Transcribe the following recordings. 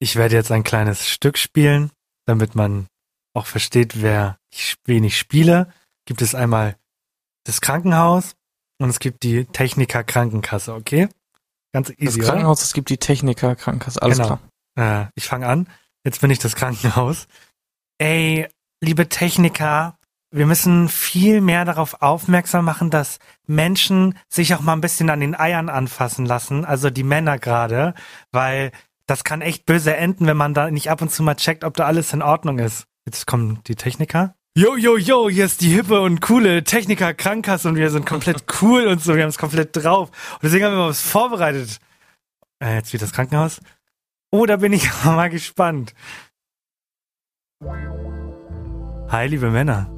Ich werde jetzt ein kleines Stück spielen, damit man auch versteht, wer ich, wen ich spiele. Gibt es einmal das Krankenhaus und es gibt die Techniker Krankenkasse, okay? Ganz easy. Das Krankenhaus, oder? es gibt die Techniker Krankenkasse, alles genau. klar. Äh, ich fange an. Jetzt bin ich das Krankenhaus. Ey, liebe Techniker, wir müssen viel mehr darauf aufmerksam machen, dass Menschen sich auch mal ein bisschen an den Eiern anfassen lassen, also die Männer gerade, weil das kann echt böse enden, wenn man da nicht ab und zu mal checkt, ob da alles in Ordnung ist. Jetzt kommen die Techniker. Yo, yo, yo, hier ist die hippe und coole Techniker Krankenkasse und wir sind komplett cool und so, wir haben es komplett drauf. Und deswegen haben wir was vorbereitet. Äh, jetzt wieder das Krankenhaus. Oh, da bin ich mal gespannt. Hi, liebe Männer.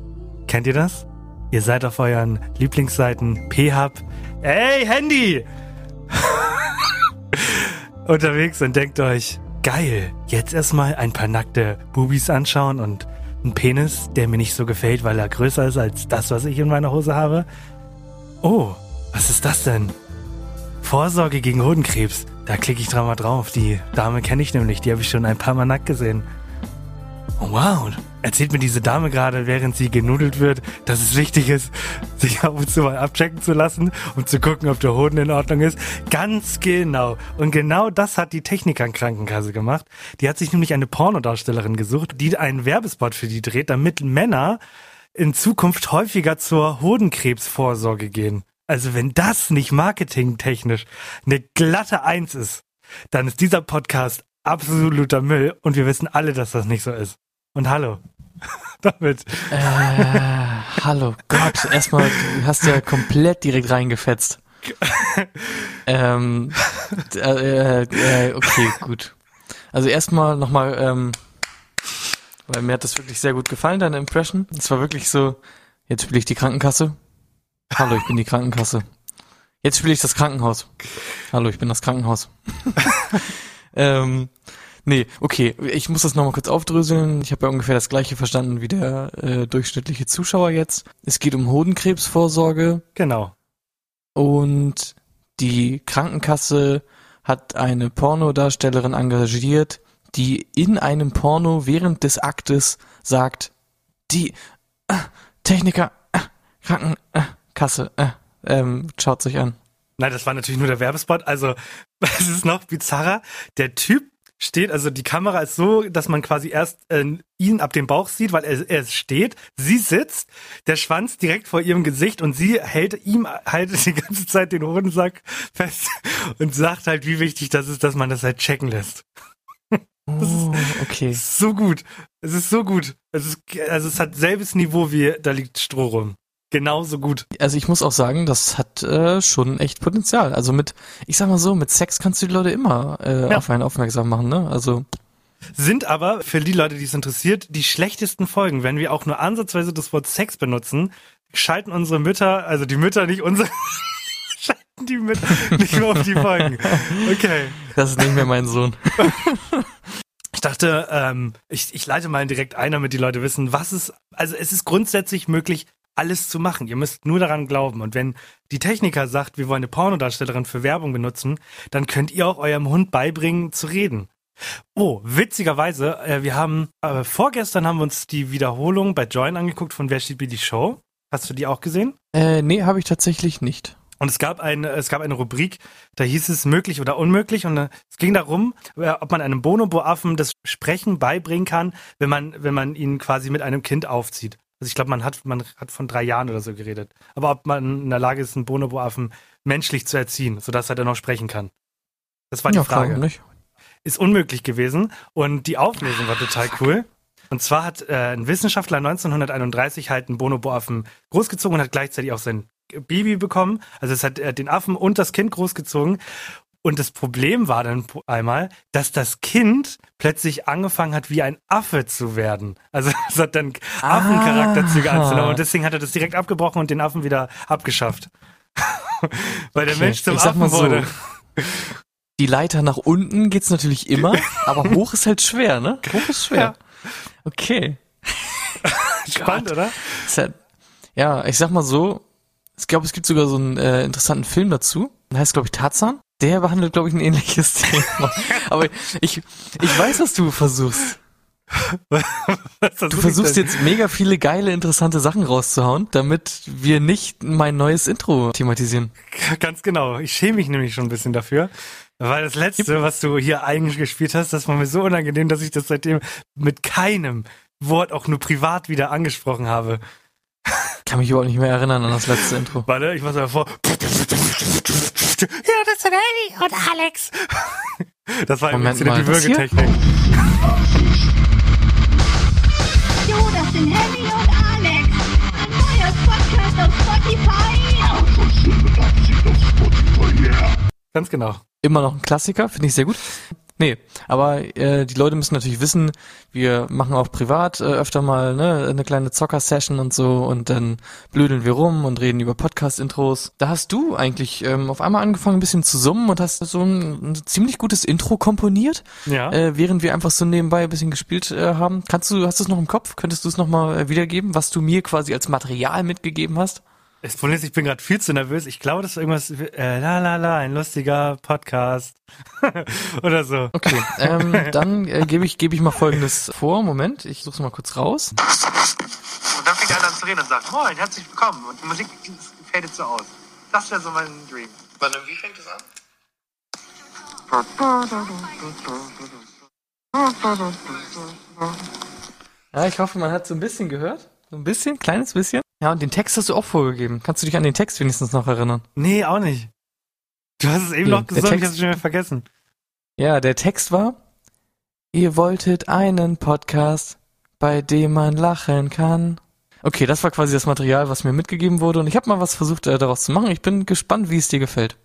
Kennt ihr das? Ihr seid auf euren Lieblingsseiten P-Hub. Ey, Handy! unterwegs und denkt euch, geil, jetzt erstmal ein paar nackte Bubis anschauen und einen Penis, der mir nicht so gefällt, weil er größer ist als das, was ich in meiner Hose habe. Oh, was ist das denn? Vorsorge gegen Hodenkrebs. Da klicke ich dran mal drauf. Die Dame kenne ich nämlich, die habe ich schon ein paar Mal nackt gesehen. Oh, wow, erzählt mir diese Dame gerade, während sie genudelt wird, dass es wichtig ist, sich ab und zu mal abchecken zu lassen, um zu gucken, ob der Hoden in Ordnung ist. Ganz genau. Und genau das hat die Techniker-Krankenkasse gemacht. Die hat sich nämlich eine Pornodarstellerin gesucht, die einen Werbespot für die dreht, damit Männer in Zukunft häufiger zur Hodenkrebsvorsorge gehen. Also wenn das nicht marketingtechnisch eine glatte Eins ist, dann ist dieser Podcast absoluter Müll und wir wissen alle, dass das nicht so ist. Und hallo. Damit. Äh, hallo Gott, erstmal, du hast ja komplett direkt reingefetzt. ähm, äh, äh, okay, gut. Also erstmal nochmal, ähm, weil mir hat das wirklich sehr gut gefallen, deine Impression. Es war wirklich so, jetzt spiele ich die Krankenkasse. Hallo, ich bin die Krankenkasse. Jetzt spiele ich das Krankenhaus. Hallo, ich bin das Krankenhaus. ähm, Nee, okay, ich muss das nochmal kurz aufdröseln. Ich habe ja ungefähr das gleiche verstanden wie der äh, durchschnittliche Zuschauer jetzt. Es geht um Hodenkrebsvorsorge. Genau. Und die Krankenkasse hat eine Pornodarstellerin engagiert, die in einem Porno während des Aktes sagt, die äh, Techniker, äh, Krankenkasse, äh, ähm, schaut sich an. Nein, das war natürlich nur der Werbespot. Also, es ist noch bizarrer. Der Typ steht, also die Kamera ist so, dass man quasi erst äh, ihn ab dem Bauch sieht, weil er, er steht, sie sitzt, der Schwanz direkt vor ihrem Gesicht und sie hält ihm halt die ganze Zeit den Hodensack fest und sagt halt, wie wichtig das ist, dass man das halt checken lässt. Das oh, okay. so gut. Es ist so gut. Es ist, also es hat selbes Niveau wie da liegt Stroh rum genauso gut. Also ich muss auch sagen, das hat äh, schon echt Potenzial. Also mit, ich sag mal so, mit Sex kannst du die Leute immer äh, ja. auf einen aufmerksam machen, ne? Also sind aber für die Leute, die es interessiert, die schlechtesten Folgen, wenn wir auch nur ansatzweise das Wort Sex benutzen, schalten unsere Mütter, also die Mütter nicht unsere schalten die Mütter nicht mehr auf die Folgen. Okay. Das ist nicht mehr mein Sohn. Ich dachte, ähm, ich, ich leite mal direkt ein, damit die Leute wissen, was ist, also es ist grundsätzlich möglich, alles zu machen. Ihr müsst nur daran glauben. Und wenn die Techniker sagt, wir wollen eine Pornodarstellerin für Werbung benutzen, dann könnt ihr auch eurem Hund beibringen zu reden. Oh, witzigerweise, äh, wir haben äh, vorgestern haben wir uns die Wiederholung bei Join angeguckt von Wer steht wie die Show. Hast du die auch gesehen? Äh, nee, habe ich tatsächlich nicht. Und es gab eine, es gab eine Rubrik, da hieß es möglich oder unmöglich und äh, es ging darum, äh, ob man einem Bonobo-Affen das Sprechen beibringen kann, wenn man, wenn man ihn quasi mit einem Kind aufzieht. Also ich glaube, man hat, man hat von drei Jahren oder so geredet. Aber ob man in der Lage ist, einen Bonobo-Affen menschlich zu erziehen, sodass er dann noch sprechen kann. Das war die ja, Frage. Nicht. Ist unmöglich gewesen und die Auflösung war total cool. Und zwar hat äh, ein Wissenschaftler 1931 halt einen Bonobo-Affen großgezogen und hat gleichzeitig auch sein Baby bekommen. Also es hat äh, den Affen und das Kind großgezogen. Und das Problem war dann einmal, dass das Kind plötzlich angefangen hat, wie ein Affe zu werden. Also es hat dann ah. Affencharakterzüge anzunehmen. Und deswegen hat er das direkt abgebrochen und den Affen wieder abgeschafft. Weil der okay. Mensch zum Affen wurde. So, die Leiter nach unten geht's natürlich immer, aber hoch ist halt schwer, ne? Hoch ist schwer. Ja. Okay. Spannend, oder? Ja, ich sag mal so, Ich glaube, es gibt sogar so einen äh, interessanten Film dazu. Der heißt, glaube ich, Tarzan. Der behandelt, glaube ich, ein ähnliches Thema. Aber ich, ich weiß, was du versuchst. du versuchst jetzt mega viele geile, interessante Sachen rauszuhauen, damit wir nicht mein neues Intro thematisieren. Ganz genau. Ich schäme mich nämlich schon ein bisschen dafür. Weil das letzte, was du hier eigentlich gespielt hast, das war mir so unangenehm, dass ich das seitdem mit keinem Wort auch nur privat wieder angesprochen habe. Kann mich überhaupt nicht mehr erinnern an das letzte Intro. Warte, ich mach's mal vor. Ja, das sind Ellie und Alex. Das war Moment mal, die? Würgetechnik. Jo, das sind Henny und Alex. Ein neuer Podcast auf Spotify. Ganz genau. Immer noch ein Klassiker, finde ich sehr gut. Nee, aber äh, die Leute müssen natürlich wissen, wir machen auch privat äh, öfter mal ne, eine kleine Zocker-Session und so und dann blödeln wir rum und reden über Podcast-Intros. Da hast du eigentlich ähm, auf einmal angefangen ein bisschen zu summen und hast so ein, ein ziemlich gutes Intro komponiert, Ja. äh, während wir einfach so nebenbei ein bisschen gespielt äh, haben. Kannst du, hast du es noch im Kopf? Könntest du es nochmal äh, wiedergeben, was du mir quasi als Material mitgegeben hast? Das Problem ist, ich bin gerade viel zu nervös. Ich glaube, das ist irgendwas, äh, la la la, ein lustiger Podcast. Oder so. Okay, ähm, dann äh, gebe ich, gebe ich mal folgendes vor. Moment, ich suche es mal kurz raus. Und dann fängt einer an zu reden und sagt, moin, herzlich willkommen. Und die Musik fadet so aus. Das wäre so mein Dream. Wann und wie fängt es an? Ja, ich hoffe, man hat so ein bisschen gehört. So ein bisschen, kleines bisschen. Ja, und den Text hast du auch vorgegeben. Kannst du dich an den Text wenigstens noch erinnern? Nee, auch nicht. Du hast es eben Nee, noch gesagt, ich hab's schon wieder vergessen. Ja, der Text war, ihr wolltet einen Podcast, bei dem man lachen kann. Okay, das war quasi das Material, was mir mitgegeben wurde und ich habe mal was versucht äh, daraus zu machen. Ich bin gespannt, wie es dir gefällt.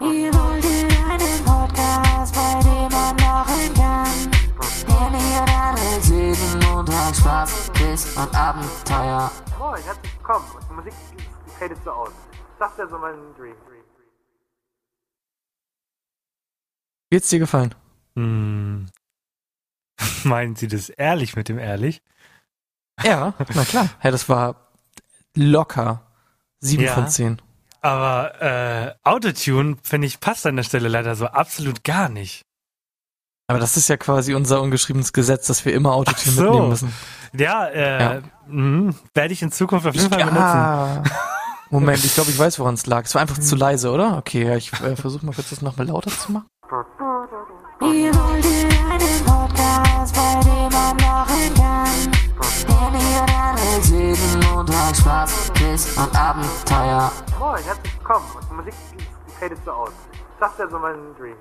Ihr wolltet einen Podcast, bei dem man lachen kann. Danny und Alex jeden Montag Spaß, Quiz und Abenteuer. Moin, herzlich willkommen. Und die Musik fadet so aus. Das wäre so mein Dream. Wie hat's dir gefallen? Hm. Meinen Sie das ehrlich mit dem ehrlich? Ja, na klar. Ja, das war locker. Sieben Ja. von zehn. Aber äh, Autotune, finde ich, passt an der Stelle leider so absolut gar nicht. Aber das ist ja quasi unser ungeschriebenes Gesetz, dass wir immer Autotune so. mitnehmen müssen. Ja, äh, Ja. mh, werde ich in Zukunft auf jeden Fall benutzen. Ja. Moment, ich glaube, ich weiß, woran es lag. Es war einfach zu leise, oder? Okay, ja, ich äh, versuche mal kurz das nochmal lauter zu machen. Ihr wolltet einen Podcast, bei dem man lachen kann. Danny und Alex jeden Montag Spaß, Quiz und Abenteuer. Moin, herzlich willkommen. Und die Musik fadet so aus. Das wäre so mein Dream.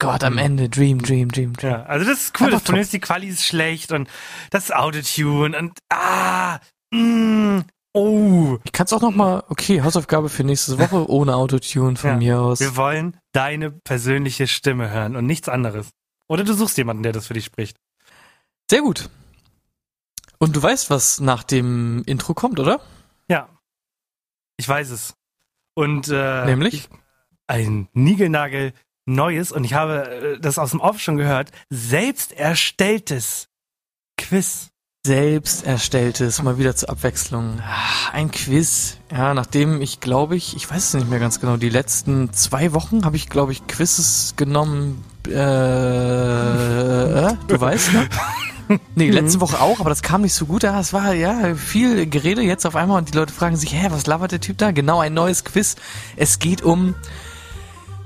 Gott, am Ende, Dream, Dream, Dream, Dream. Ja, also das ist cool. Das Problem ist, die Quali ist schlecht und das Autotune und ah, mh, oh. Ich kann es auch nochmal, okay, Hausaufgabe für nächste Woche ohne Autotune von Ja. mir aus. Wir wollen deine persönliche Stimme hören und nichts anderes. Oder du suchst jemanden, der das für dich spricht. Sehr gut. Und du weißt, was nach dem Intro kommt, oder? Ja. Ich weiß es. Und äh, Nämlich? Ich, ein Nigelnagel neues und ich habe äh, das aus dem Off schon gehört, selbst erstelltes Quiz. Selbst erstelltes, mal wieder zur Abwechslung. Ah, Ein Quiz. Ja, nachdem ich glaube ich, ich weiß es nicht mehr ganz genau, die letzten zwei Wochen habe ich glaube ich Quizzes genommen. Äh, äh, du weißt, ne? Nee, letzte Woche auch, aber das kam nicht so gut. Ja, es war ja viel Gerede jetzt auf einmal und die Leute fragen sich, hä, was labert der Typ da? Genau, ein neues Quiz. Es geht um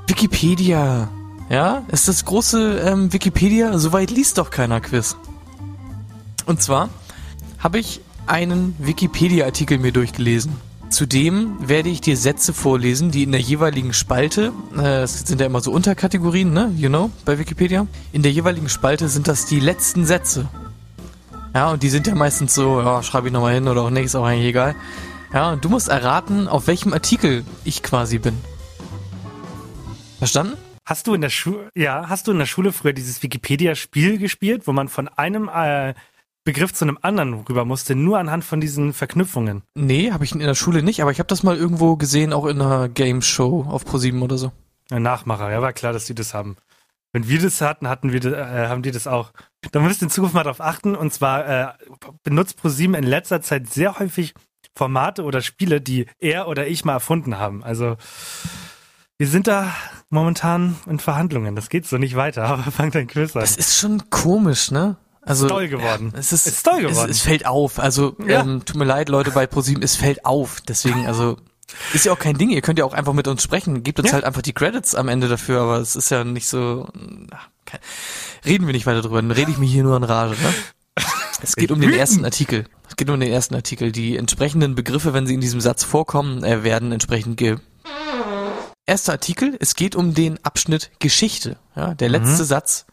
Wikipedia. Ja, ist das große ähm, Wikipedia, soweit liest doch keiner Quiz. Und zwar habe ich einen Wikipedia-Artikel mir durchgelesen. Zudem werde ich dir Sätze vorlesen, die in der jeweiligen Spalte, äh, es sind ja immer so Unterkategorien, ne, you know, bei Wikipedia. In der jeweiligen Spalte sind das die letzten Sätze. Ja, und die sind ja meistens so, ja, schreibe ich nochmal hin oder auch nicht, ist auch eigentlich egal. Ja, und du musst erraten, auf welchem Artikel ich quasi bin. Verstanden? Hast du in der Schule, ja, hast du in der Schule früher dieses Wikipedia-Spiel gespielt, wo man von einem äh, Begriff zu einem anderen rüber musste, nur anhand von diesen Verknüpfungen? Nee, habe ich in der Schule nicht, aber ich habe das mal irgendwo gesehen, auch in einer Game Show auf ProSieben oder so. Ein Nachmacher, ja, war klar, dass die das haben. Wenn wir das hatten, hatten wir, das- äh, haben die das auch. Da müsst ihr in Zukunft mal drauf achten. Und zwar äh, benutzt ProSieben in letzter Zeit sehr häufig Formate oder Spiele, die er oder ich mal erfunden haben. Also wir sind da momentan in Verhandlungen. Das geht so nicht weiter, aber fang dein Quiz an. Das ist schon komisch, ne? Also toll geworden. Es ist, ist toll geworden. Es, es fällt auf. Also Ja. ähm, tut mir leid, Leute bei ProSieben, es fällt auf. Deswegen, also ist ja auch kein Ding. Ihr könnt ja auch einfach mit uns sprechen. Gebt uns Ja. halt einfach die Credits am Ende dafür. Aber es ist ja nicht so. ach, kein, reden wir nicht weiter drüber. Dann rede ich mich hier nur in Rage. Ne? Es geht um den ersten Artikel. Es geht um den ersten Artikel. Die entsprechenden Begriffe, wenn sie in diesem Satz vorkommen, äh, werden entsprechend ge Erster Artikel, es geht um den Abschnitt Geschichte. Ja, der letzte Satz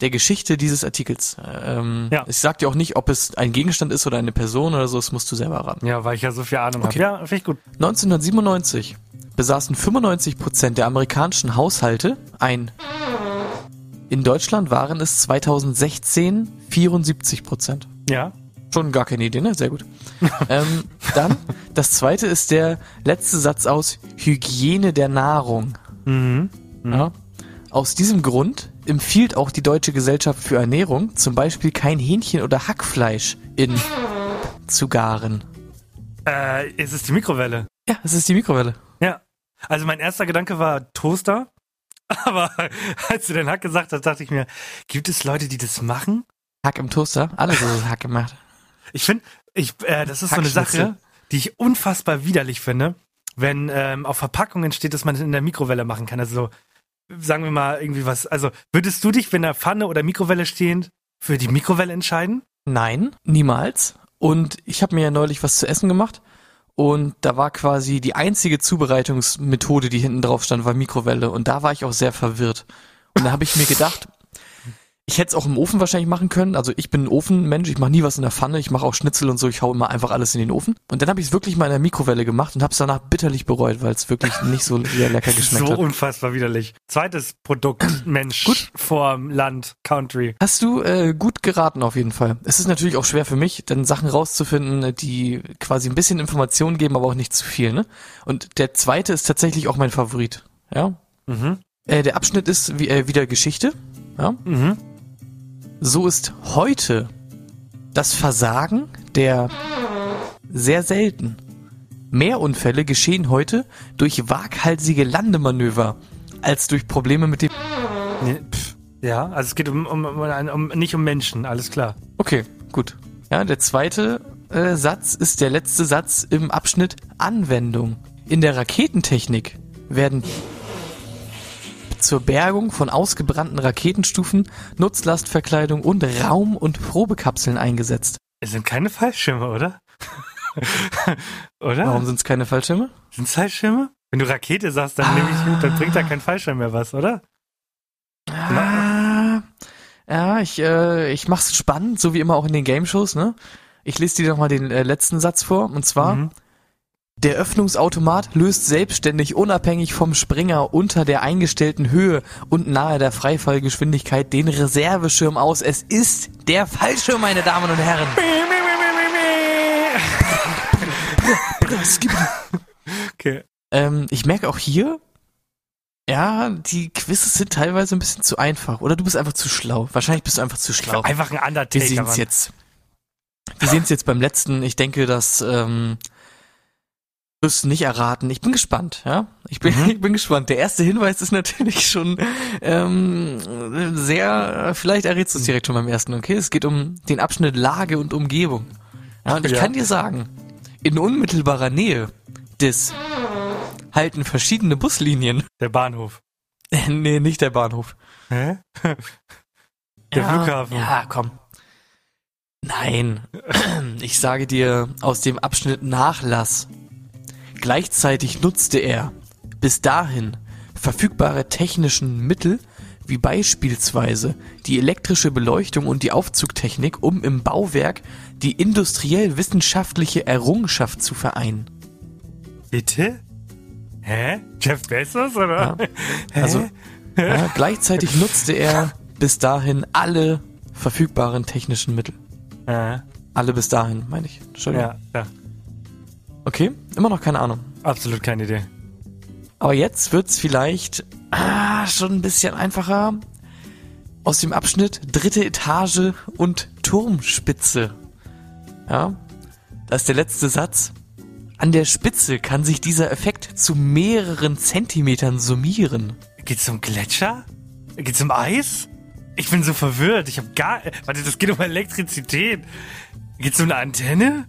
der Geschichte dieses Artikels. Ähm, Ja. Ich sag dir auch nicht, ob es ein Gegenstand ist oder eine Person oder so, das musst du selber raten. Ja, weil ich ja so viel Ahnung Okay. habe. Ja, finde ich gut. 1997 besaßen 95% der amerikanischen Haushalte ein. In Deutschland waren es 2016 74%. Ja. Schon gar keine Idee, ne? Sehr gut. ähm, dann, das zweite ist der letzte Satz aus Hygiene der Nahrung. Mhm. Ja. Aus diesem Grund empfiehlt auch die Deutsche Gesellschaft für Ernährung zum Beispiel kein Hähnchen oder Hackfleisch in zu garen. Äh, es ist die Mikrowelle. Ja, es ist die Mikrowelle. Ja. Also mein erster Gedanke war Toaster. Aber als du den Hack gesagt hast, dachte ich mir, gibt es Leute, die das machen? Hack im Toaster, alles ist Hack gemacht. Ich finde, ich, äh, das ist so eine. Sache, die ich unfassbar widerlich finde, wenn ähm, auf Verpackungen steht, dass man es in der Mikrowelle machen kann. Also so, sagen wir mal irgendwie was. Also würdest du dich, wenn da Pfanne oder Mikrowelle stehend, für die Mikrowelle entscheiden? Nein, niemals. Und ich habe mir ja neulich was zu essen gemacht und da war quasi die einzige Zubereitungsmethode, die hinten drauf stand, war Mikrowelle und da war ich auch sehr verwirrt. Und da habe ich mir gedacht, ich hätte es auch im Ofen wahrscheinlich machen können. Also ich bin ein Ofenmensch, ich mache nie was in der Pfanne, ich mache auch Schnitzel und so, ich hau immer einfach alles in den Ofen. Und dann habe ich es wirklich mal in der Mikrowelle gemacht und habe es danach bitterlich bereut, weil es wirklich nicht so lecker geschmeckt so hat. unfassbar widerlich. Zweites Produkt, Mensch, Gut. Form, Land, Country. Hast du äh, gut geraten auf jeden Fall. Es ist natürlich auch schwer für mich, dann Sachen rauszufinden, die quasi ein bisschen Informationen geben, aber auch nicht zu viel. Ne? Und der zweite ist tatsächlich auch mein Favorit. Ja. Mhm. Äh, der Abschnitt ist wie, äh, wieder Geschichte. Ja. Mhm. So ist heute das Versagen der sehr selten. Mehr Unfälle geschehen heute durch waghalsige Landemanöver als durch Probleme mit dem. Ja, also es geht um, um, um, um nicht um Menschen, alles klar. Okay, gut. Ja, der zweite äh, Satz ist der letzte Satz im Abschnitt Anwendung. In der Raketentechnik werden zur Bergung von ausgebrannten Raketenstufen Nutzlastverkleidung und Raum- und Probekapseln eingesetzt. Es sind keine Fallschirme, oder? oder? Warum sind es keine Fallschirme? Sind Fallschirme? Wenn du Rakete sagst, dann, nehme ich, dann bringt da kein Fallschirm mehr was, oder? Ah, ja, ich, äh, ich mach's spannend, so wie immer auch in den Game-Shows, ne? Ich lese dir doch mal den äh, letzten Satz vor, und zwar, Mhm. Der Öffnungsautomat löst selbstständig unabhängig vom Springer unter der eingestellten Höhe und nahe der Freifallgeschwindigkeit den Reserveschirm aus. Es ist der Fallschirm, meine Damen und Herren. Okay. Ähm, ich merke auch hier, ja, die Quizzes sind teilweise ein bisschen zu einfach. Oder du bist einfach zu schlau. Wahrscheinlich bist du einfach zu schlau. Einfach ein Wir Undertaker, sehen es jetzt. Wir sehen es jetzt beim letzten. Ich denke, dass ähm, wirst nicht erraten. Ich bin gespannt, ja. Ich bin, Mhm. ich bin gespannt. Der erste Hinweis ist natürlich schon ähm, sehr. Vielleicht errätst du es direkt schon beim ersten. Okay, es geht um den Abschnitt Lage und Umgebung. Ja, und ich Ja. kann dir sagen, in unmittelbarer Nähe des halten verschiedene Buslinien. Der Bahnhof. nee, nicht der Bahnhof. Hä? Der ja, Flughafen. Ja, komm. Nein. Ich sage dir aus dem Abschnitt Nachlass. Gleichzeitig nutzte er bis dahin verfügbare technischen Mittel wie beispielsweise die elektrische Beleuchtung und die Aufzugtechnik, um im Bauwerk die industriell-wissenschaftliche Errungenschaft zu vereinen. Bitte? Hä? Jeff Bezos, oder? Ja. Also, ja, gleichzeitig nutzte er bis dahin alle verfügbaren technischen Mittel. ja, Alle bis dahin, meine ich. Entschuldigung. ja, ja. Okay, immer noch keine Ahnung. Absolut keine Idee. Aber jetzt wird's vielleicht ah, schon ein bisschen einfacher. Aus dem Abschnitt dritte Etage und Turmspitze. Ja, da ist der letzte Satz. an der Spitze kann sich dieser Effekt zu mehreren Zentimetern summieren. Geht's um Gletscher? Geht's um Eis? Ich bin so verwirrt. Ich habe gar. Warte, das geht um Elektrizität. Geht's um eine Antenne?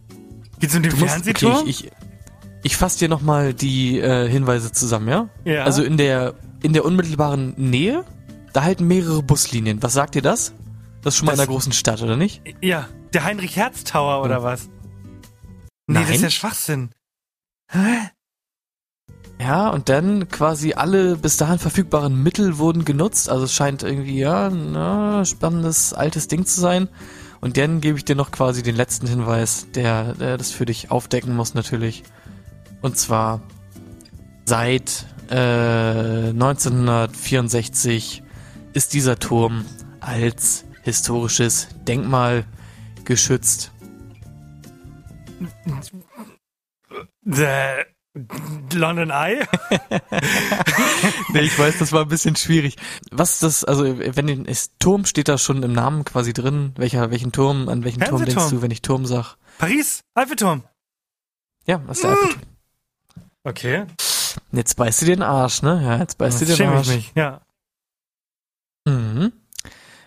Geht's um den Du musst, Fernsehturm? okay, ich, ich, ich fasse dir nochmal die äh, Hinweise zusammen, ja? Ja. Also in der, in der unmittelbaren Nähe, da halten mehrere Buslinien. Was sagt dir das? Das ist schon mal in Das- einer großen Stadt, oder nicht? ja, der Heinrich Herz Tower oder was? Nee, das ist Nein. ja Schwachsinn. Hä? Ja, und dann quasi alle bis dahin verfügbaren Mittel wurden genutzt. Also es scheint irgendwie, ja, na, spannendes, altes Ding zu sein. Und dann gebe ich dir noch quasi den letzten Hinweis, der, der das für dich aufdecken muss natürlich. Und zwar seit äh, 1964 ist dieser Turm als historisches Denkmal geschützt. Äh, London Eye? Nee, ich weiß, das war ein bisschen schwierig. Was ist das, also wenn den ist, Turm steht da schon im Namen quasi drin, welcher, welchen Turm, an welchen Turm denkst du, wenn ich Turm sag? Paris? Eiffelturm? Ja, was ist der Eiffelturm? Okay. Jetzt beißt du dir den Arsch, ne? Ja, jetzt beißt du Das den schäme Arsch. ich mich, ja. Mhm.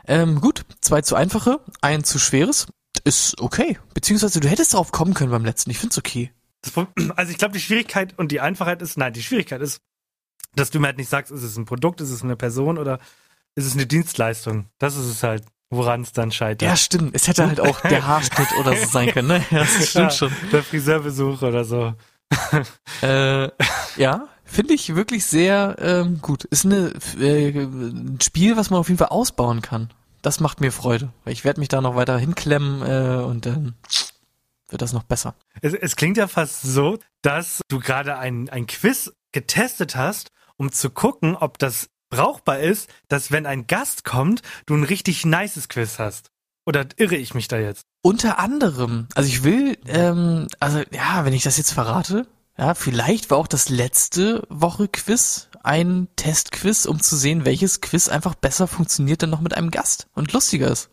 Ähm, gut, zwei zu einfache, ein zu schweres. Ist okay. Beziehungsweise du hättest darauf kommen können beim letzten. Ich find's okay. Das Problem, also ich glaube, die Schwierigkeit und die Einfachheit ist, nein, die Schwierigkeit ist, dass du mir halt nicht sagst, ist es ein Produkt, ist es eine Person oder ist es eine Dienstleistung. Das ist es halt, woran es dann scheitert. Ja, stimmt. Es hätte halt auch der Haarschnitt oder so sein können, ne? Ja, das stimmt Ja, schon. Der Friseurbesuch oder so. Äh, ja, finde ich wirklich sehr ähm, gut. Ist eine, äh, ein Spiel, was man auf jeden Fall ausbauen kann. Das macht mir Freude. Ich werde mich da noch weiter hinklemmen äh, und dann wird das noch besser. Es, es klingt ja fast so, dass du gerade ein, ein Quiz getestet hast, um zu gucken, ob das brauchbar ist, dass wenn ein Gast kommt, du ein richtig nices Quiz hast. Oder irre ich mich da jetzt? Unter anderem, also ich will, ähm, also ja, wenn ich das jetzt verrate, ja, vielleicht war auch das letzte Woche Quiz ein Testquiz, um zu sehen, welches Quiz einfach besser funktioniert dann noch mit einem Gast und lustiger ist.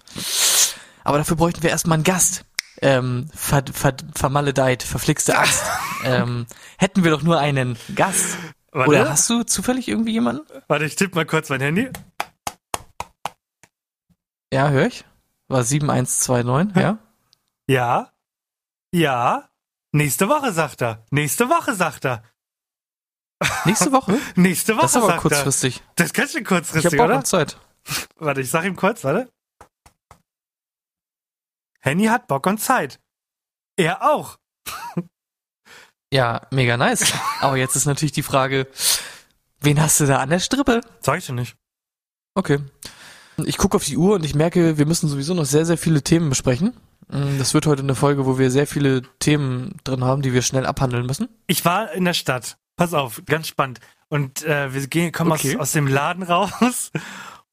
Aber dafür bräuchten wir erstmal einen Gast. Ähm, ver, ver, vermaledeit, verflixte Axt. ähm, hätten wir doch nur einen Gast. Warte, Oder hast du zufällig irgendwie jemanden? warte, ich tippe mal kurz mein Handy. Ja, höre ich. War 7129, ja? Ja. Ja. Nächste Woche, sagt er. Nächste Woche, sagt er. Nächste Woche? Nächste Woche, Das ist aber sagt kurzfristig. er. Das ist ganz schön Ich kurzfristig, habe Bock oder? und Zeit. Warte, ich sag ihm kurz, warte. Henny hat Bock und Zeit. Er auch. Ja, mega nice. Aber jetzt ist natürlich die Frage, wen hast du da an der Strippe? Sag ich dir nicht. Okay. Ich gucke auf die Uhr und ich merke, wir müssen sowieso noch sehr, sehr viele Themen besprechen. Mm, Das wird heute eine Folge, wo wir sehr viele Themen drin haben, die wir schnell abhandeln müssen. Ich war in der Stadt. Pass auf, ganz spannend. Und äh, wir gehen, kommen Okay. aus, aus dem Laden raus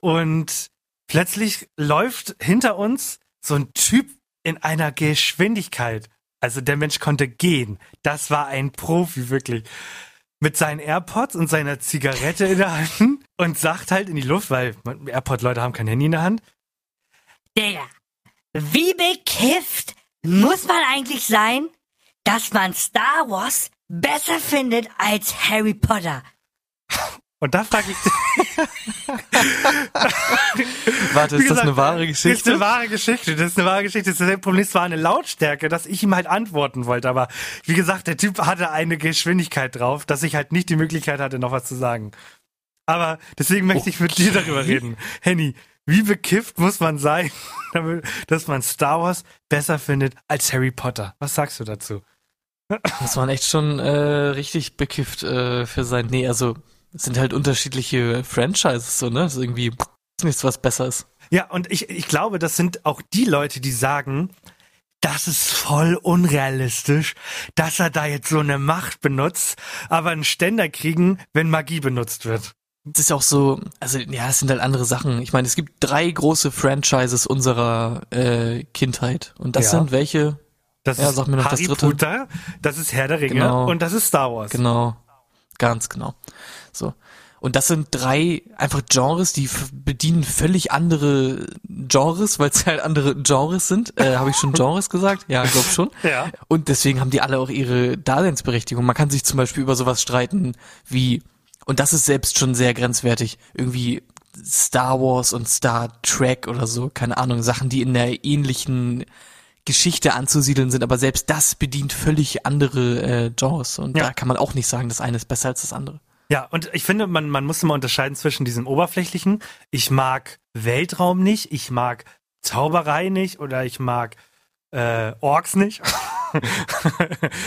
und plötzlich läuft hinter uns so ein Typ in einer Geschwindigkeit. Also der Mensch konnte gehen. Das war ein Profi, wirklich. Mit seinen AirPods und seiner Zigarette in der Hand und sagt halt in die Luft, weil AirPod-Leute haben kein Handy in der Hand. Digga, wie bekifft muss man eigentlich sein, dass man Star Wars besser findet als Harry Potter? Und da frage ich, Warte, ist das gesagt, eine wahre Das ist eine Geschichte? wahre Geschichte. Das ist eine wahre Geschichte. Das Problem ist, es war eine Lautstärke, dass ich ihm halt antworten wollte. Aber wie gesagt, der Typ hatte eine Geschwindigkeit drauf, dass ich halt nicht die Möglichkeit hatte, noch was zu sagen. Aber deswegen möchte ich mit dir darüber reden. Henny, wie bekifft muss man sein, damit, dass man Star Wars besser findet als Harry Potter? Was sagst du dazu? Das waren echt schon äh, richtig bekifft äh, für sein. Nee, also es sind halt unterschiedliche Franchises so, ne? Das ist irgendwie nichts, was besser ist. Ja, und ich, ich glaube, das sind auch die Leute, die sagen, das ist voll unrealistisch, dass er da jetzt so eine Macht benutzt, aber einen Ständer kriegen, wenn Magie benutzt wird. Es ist auch so, also ja, es sind halt andere Sachen. Ich meine, es gibt drei große Franchises unserer äh, Kindheit. Und das Ja. sind welche? Das Ja, ist sag mir noch das Harry dritte. Potter, das ist Herr der Ringe Genau. und das ist Star Wars. Genau. Ganz genau. So. Und das sind drei einfach Genres, die bedienen völlig andere Genres, weil es halt andere Genres sind. Äh, Habe ich schon Genres gesagt? Ja, glaub schon. Ja. Und deswegen haben die alle auch ihre Daseinsberechtigung. Man kann sich zum Beispiel über sowas streiten wie, und das ist selbst schon sehr grenzwertig, irgendwie Star Wars und Star Trek oder so, keine Ahnung, Sachen, die in der ähnlichen Geschichte anzusiedeln sind, aber selbst das bedient völlig andere äh, Genres und Ja. da kann man auch nicht sagen, das eine ist besser als das andere. Ja, und ich finde, man, man muss immer unterscheiden zwischen diesem oberflächlichen, ich mag Weltraum nicht, ich mag Zauberei nicht oder ich mag äh, Orks nicht.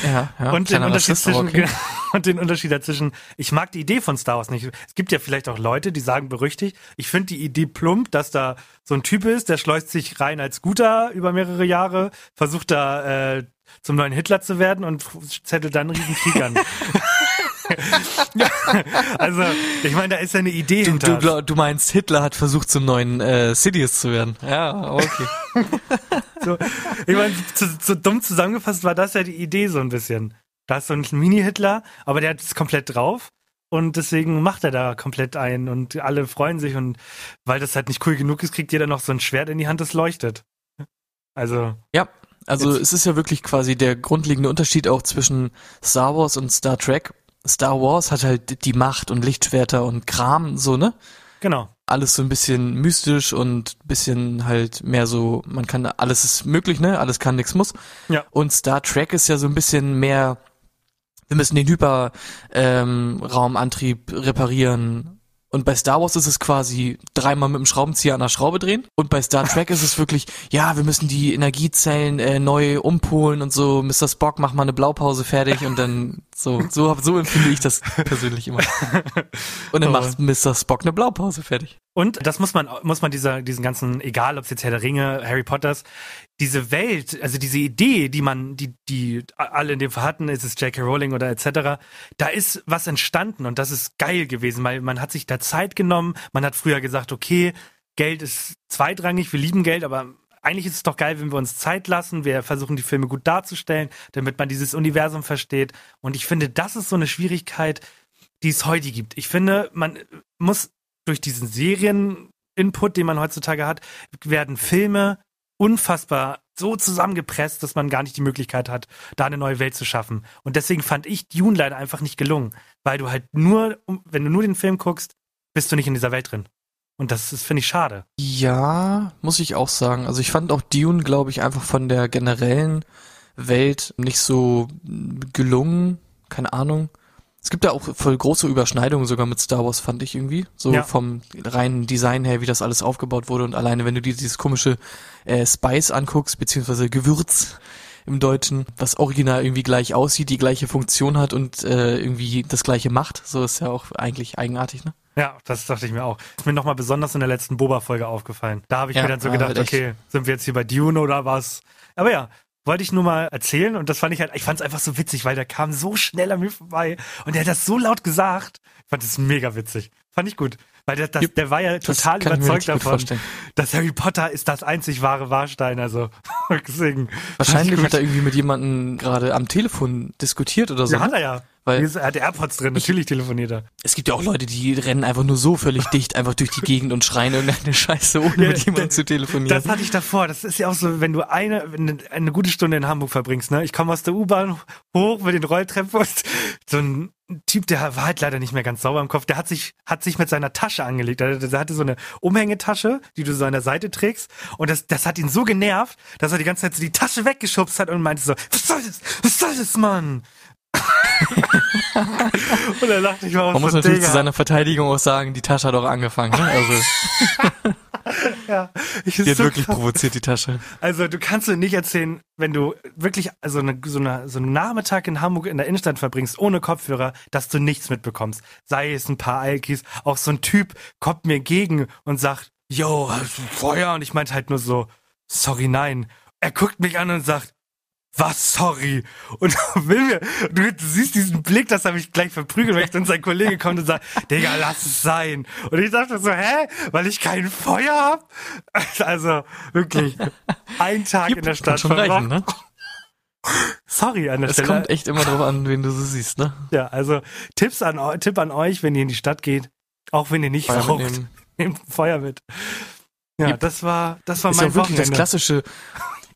Ja, ja und, den Unterschied zwischen, okay. und den Unterschied dazwischen, ich mag die Idee von Star Wars nicht. Es gibt ja vielleicht auch Leute, die sagen berüchtigt, ich finde die Idee plump, dass da so ein Typ ist, der schleust sich rein als Guter über mehrere Jahre, versucht da äh, zum neuen Hitler zu werden und zettelt dann einen riesen Krieg an. also, ich meine, da ist ja eine Idee Du, hinter. du, du meinst, Hitler hat versucht, zum neuen äh, Sidious zu werden. Ja, okay. So, ich meine, zu, so dumm zusammengefasst war das ja die Idee so ein bisschen. Da ist so ein Mini-Hitler, aber der hat es komplett drauf und deswegen macht er da komplett ein und alle freuen sich und weil das halt nicht cool genug ist, kriegt jeder noch so ein Schwert in die Hand, das leuchtet. Also, Ja, also Jetzt- es ist ja wirklich quasi der grundlegende Unterschied auch zwischen Star Wars und Star Trek. Star Wars hat halt die Macht und Lichtschwerter und Kram, so, ne? genau. Alles so ein bisschen mystisch und bisschen halt mehr so, man kann, alles ist möglich, ne? Alles kann, nix muss. Ja. Und Star Trek ist ja so ein bisschen mehr, wir müssen den Hyperraumantrieb ähm, Raumantrieb reparieren. Und bei Star Wars ist es quasi dreimal mit dem Schraubenzieher an der Schraube drehen. Und bei Star Trek ist es wirklich, ja, wir müssen die Energiezellen äh, neu umpolen und so. Mr. Spock, mach mal eine Blaupause fertig und dann so, so, so empfinde ich das persönlich immer. Und dann macht Mr. Spock eine Blaupause fertig. Und das muss man, muss man dieser, diesen ganzen, egal ob es jetzt Herr der Ringe, Harry Potters, diese Welt, also diese Idee, die man, die, die alle in dem Fall hatten, ist es J.K. Rowling oder etc., da ist was entstanden und das ist geil gewesen, weil man hat sich da Zeit genommen, man hat früher gesagt, okay, Geld ist zweitrangig, wir lieben Geld, aber eigentlich ist es doch geil, wenn wir uns Zeit lassen, wir versuchen die Filme gut darzustellen, damit man dieses Universum versteht und ich finde, das ist so eine Schwierigkeit, die es heute gibt. Ich finde, man muss durch diesen Serien-Input, den man heutzutage hat, werden Filme unfassbar so zusammengepresst, dass man gar nicht die Möglichkeit hat, da eine neue Welt zu schaffen. Und deswegen fand ich Dune leider einfach nicht gelungen, weil du halt nur, wenn du nur den Film guckst, bist du nicht in dieser Welt drin. Und das ist, finde ich, schade. Ja, muss ich auch sagen. Also ich fand auch Dune, glaube ich, einfach von der generellen Welt nicht so gelungen. Keine Ahnung. Es gibt da auch voll große Überschneidungen sogar mit Star Wars, fand ich irgendwie. So Ja. vom reinen Design her, wie das alles aufgebaut wurde. Und alleine, wenn du dir dieses komische äh, Spice anguckst, beziehungsweise Gewürz im Deutschen, was original irgendwie gleich aussieht, die gleiche Funktion hat und äh, irgendwie das gleiche macht. So ist ja auch eigentlich eigenartig, ne? Ja, das dachte ich mir auch. Ist mir nochmal besonders in der letzten Boba-Folge aufgefallen. Da habe ich Ja, mir dann so gedacht, okay, sind wir jetzt hier bei Dune oder was? Aber ja, wollte ich nur mal erzählen und das fand ich halt, ich fand es einfach so witzig, weil der kam so schnell an mir vorbei und der hat das so laut gesagt. Ich fand das mega witzig. Fand ich gut. Weil der, das, der war ja total überzeugt davon, dass Harry Potter ist das einzig wahre Warstein. Also deswegen. Wahrscheinlich hat er irgendwie mit jemandem gerade am Telefon diskutiert oder so. Ja, hat ne? er ja. Weil- er hat AirPods drin, natürlich telefoniert er. Es gibt ja auch Leute, die rennen einfach nur so völlig dicht einfach durch die Gegend und schreien irgendeine Scheiße, ohne Ja, mit jemandem zu telefonieren. Das hatte ich davor. Das ist ja auch so, wenn du eine, eine gute Stunde in Hamburg verbringst, ne? Ich komme aus der U-Bahn hoch mit den Rolltreppen und so ein Typ, der war halt leider nicht mehr ganz sauber im Kopf, der hat sich, hat sich mit seiner Tasche angelegt. Der, der hatte so eine Umhängetasche, die du so an der Seite trägst. Und das, das hat ihn so genervt, dass er die ganze Zeit so die Tasche weggeschubst hat und meinte so, was soll das? Was soll das, Mann? und dann dachte ich auch Man muss natürlich Digga. zu seiner Verteidigung auch sagen, die Tasche hat auch angefangen. Ne? Also ja, ich die hat so wirklich krass. provoziert, die Tasche. Also du kannst dir nicht erzählen, wenn du wirklich also eine, so, eine, so einen Nachmittag in Hamburg in der Innenstadt verbringst, ohne Kopfhörer, dass du nichts mitbekommst. Sei es ein paar Alkis, auch so ein Typ kommt mir entgegen und sagt, yo, Feuer? Und ich meinte halt nur so, sorry, nein. Er guckt mich an und sagt, was, sorry? Und will mir, du, siehst diesen Blick, dass er mich gleich verprügelt möchte und sein Kollege kommt und sagt, Digga, lass es sein. Und ich dachte so, hä? Weil ich kein Feuer hab? Also, wirklich, ein Tag in der Stadt schon reichen, ne? Sorry an der Es Stelle. kommt echt immer drauf an, wen du so siehst, ne? Ja, also Tipps an, Tipp an euch, wenn ihr in die Stadt geht, Auch wenn ihr nicht Feuer raucht, nehmt Feuer mit. Ja, Yep. das war, das war Ist mein ja wirklich das Wochenende. klassische.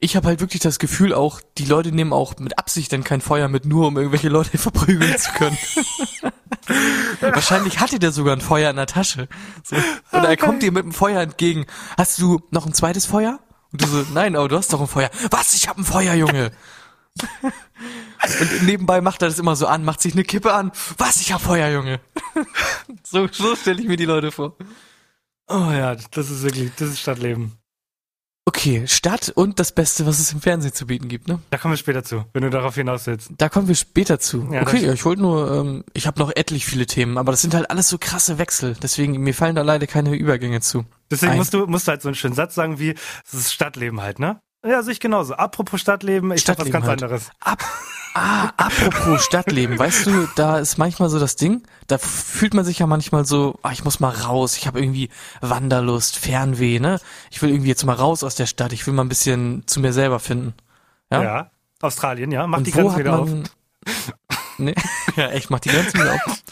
Ich habe halt wirklich das Gefühl auch, die Leute nehmen auch mit Absicht dann kein Feuer mit, nur um irgendwelche Leute verprügeln zu können. Wahrscheinlich hatte der sogar ein Feuer in der Tasche. So. Und er kommt dir mit dem Feuer entgegen. Hast du noch ein zweites Feuer? Und du so, nein, aber du hast doch ein Feuer. Was? Ich hab ein Feuer, Junge. Und nebenbei macht er das immer so an, macht sich eine Kippe an. Was? Ich hab Feuer, Junge. So, so stelle ich mir die Leute vor. Oh ja, das ist wirklich, das ist Stadtleben. Okay, Stadt und das Beste, was es im Fernsehen zu bieten gibt, ne? Da kommen wir später zu, wenn du darauf hinaus willst. Da kommen wir später zu. Ja, okay, ja, ich wollte nur, ähm, ich habe noch etlich viele Themen, aber das sind halt alles so krasse Wechsel. Deswegen, mir fallen da leider keine Übergänge zu. Deswegen Ein- musst du, musst du halt so einen schönen Satz sagen wie, es ist Stadtleben halt, ne? Ja, also ich genauso. Apropos Stadtleben, ich hab was Stadtleben ganz halt. anderes. Ab, ah, apropos Stadtleben, weißt du, da ist manchmal so das Ding, da fühlt man sich ja manchmal so, ah, ich muss mal raus, ich habe irgendwie Wanderlust, Fernweh, ne? Ich will irgendwie jetzt mal raus aus der Stadt, ich will mal ein bisschen zu mir selber finden. Ja? Ja. Australien, ja. Mach Und die Grenzen wieder auf. Nee, ja, echt, mach die Grenzen wieder auf.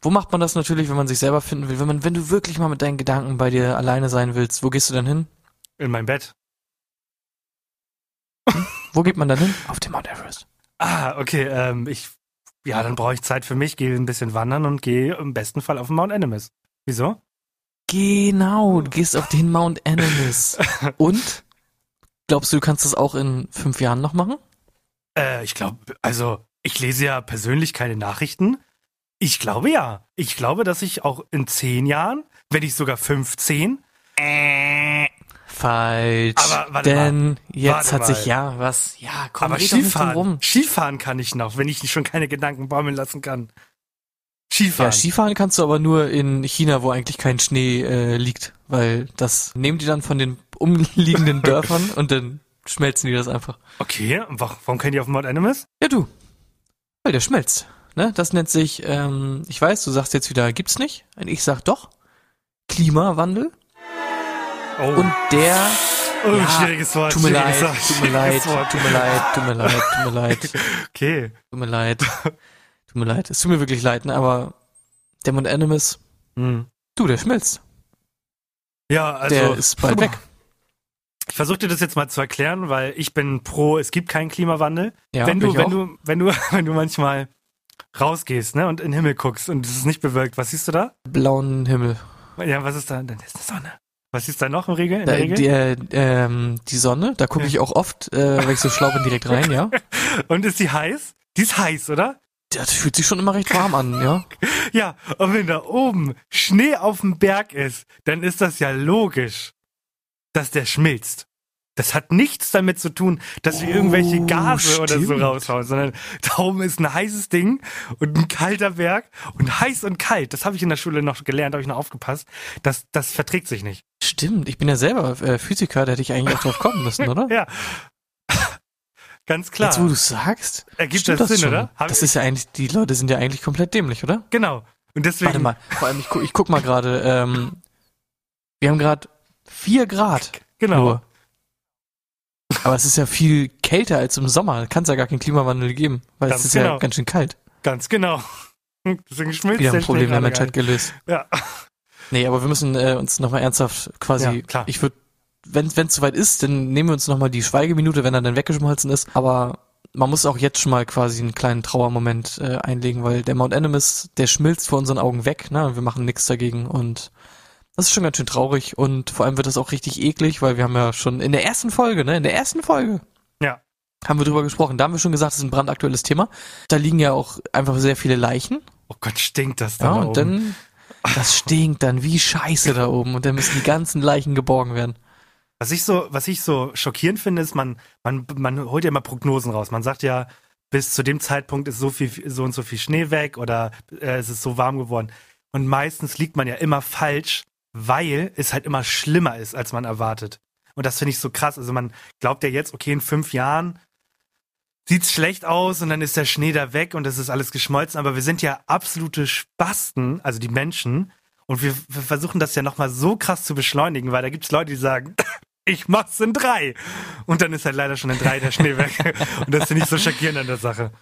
Wo macht man das natürlich, wenn man sich selber finden will? Wenn man, wenn du wirklich mal mit deinen Gedanken bei dir alleine sein willst, wo gehst du dann hin? In mein Bett. Wo geht man dann hin? Auf den Mount Everest. Ah, okay, ähm, ich, ja, dann brauche ich Zeit für mich, gehe ein bisschen wandern und gehe im besten Fall auf den Mount Animus. Wieso? Genau, du gehst auf den Mount Animus. Und? Glaubst du, du kannst das auch in fünf Jahren noch machen? Äh, ich glaube, also, ich lese ja persönlich keine Nachrichten. Ich glaube ja. Ich glaube, dass ich auch in zehn Jahren, wenn nicht sogar 15, Falsch. Aber warte denn jetzt Warte hat sich mal. ja was. Ja, komm, aber Skifahren, rum. Skifahren kann ich noch, wenn ich schon keine Gedanken baumeln lassen kann. Ja, Skifahren. Skifahren kannst du aber nur in China, wo eigentlich kein Schnee äh, liegt, weil das nehmen die dann von den umliegenden Dörfern und dann schmelzen die das einfach. okay, warum kennen die auf dem Mount Animus? Ja, du. Weil der schmelzt. Ne? Das nennt sich, ähm, ich weiß, du sagst jetzt wieder, gibt's nicht. Und ich sag doch, Klimawandel. Oh, Und der, oh ja, schwieriges Wort. tut mir leid, tut mir leid, tut mir leid, tut mir leid, tut mir leid, Okay. tut mir leid, tut mir leid. Es tut mir wirklich leid, ne? aber der Mount Animus, Hm. du, der schmilzt. Ja, also. Der ist bald weg. Ich versuche dir das jetzt mal zu erklären, weil ich bin pro, es gibt keinen Klimawandel. Ja, wenn du, wenn auch. du, wenn du, wenn du manchmal rausgehst, ne, und in den Himmel guckst und es ist nicht bewölkt, was siehst du da? blauen Himmel. Ja, was ist da? Dann ist eine Sonne. Was du da noch im Regel? In Da, der Regel? die, äh, ähm, die Sonne, da gucke ich auch oft, äh, wenn ich so schlau bin, direkt rein, ja. Und ist die heiß? Die ist heiß, oder? Das fühlt sich schon immer recht warm an, ja. Ja, und wenn da oben Schnee auf dem Berg ist, dann ist das ja logisch, dass der schmilzt. Das hat nichts damit zu tun, dass wir irgendwelche Oh, Gase oder so stimmt. raushauen, sondern da oben ist ein heißes Ding und ein kalter Berg und heiß und kalt. Das habe ich in der Schule noch gelernt, habe ich noch aufgepasst. Das, das verträgt sich nicht. Stimmt, ich bin ja selber äh, Physiker, da hätte ich eigentlich auch drauf kommen müssen, oder? Ja. Ganz klar. Jetzt, wo du sagst, Ergibt stimmt das das Sinn, schon. oder? Hab Das ist ja eigentlich, die Leute sind ja eigentlich komplett dämlich, oder? Genau. Und deswegen. Warte mal, vor allem, ich, gu ich guck mal gerade, ähm, wir haben gerade vier Grad. Genau. Nur. Aber es ist ja viel kälter als im Sommer. Kann es ja gar keinen Klimawandel geben, weil Ganz es ist genau. ja ganz schön kalt. Ganz genau. Deswegen schmilzt Wieder der ein Problem der Menschheit gelöst. Ja. Nee, aber wir müssen äh, uns nochmal ernsthaft quasi, Ja, klar. ich würde, wenn es soweit ist, dann nehmen wir uns nochmal die Schweigeminute, wenn er dann weggeschmolzen ist. Aber man muss auch jetzt schon mal quasi einen kleinen Trauermoment äh, einlegen, weil der Mount Animus, der schmilzt vor unseren Augen weg, ne? Und wir machen nichts dagegen und das ist schon ganz schön traurig und vor allem wird das auch richtig eklig, weil wir haben ja schon in der ersten Folge, ne? In der ersten Folge Ja. haben wir drüber gesprochen. Da haben wir schon gesagt, das ist ein brandaktuelles Thema. Da liegen ja auch einfach sehr viele Leichen. Oh Gott, stinkt das da Ja, da und oben. dann, das stinkt dann wie Scheiße da oben und dann müssen die ganzen Leichen geborgen werden. Was ich so, was ich so schockierend finde, ist, man, man, man holt ja immer Prognosen raus. Man sagt ja, bis zu dem Zeitpunkt ist so viel, so und so viel Schnee weg oder äh, es ist so warm geworden. Und meistens liegt man ja immer falsch, weil es halt immer schlimmer ist, als man erwartet. Und das finde ich so krass. Also man glaubt ja jetzt, okay, in fünf Jahren sieht's schlecht aus und dann ist der Schnee da weg und es ist alles geschmolzen. Aber wir sind ja absolute Spasten, also die Menschen. Und wir, wir versuchen das ja nochmal so krass zu beschleunigen, weil da gibt's Leute, die sagen, ich mach's in drei. Und dann ist halt leider schon in drei der Schnee weg. Und das finde ich so schockierend an der Sache.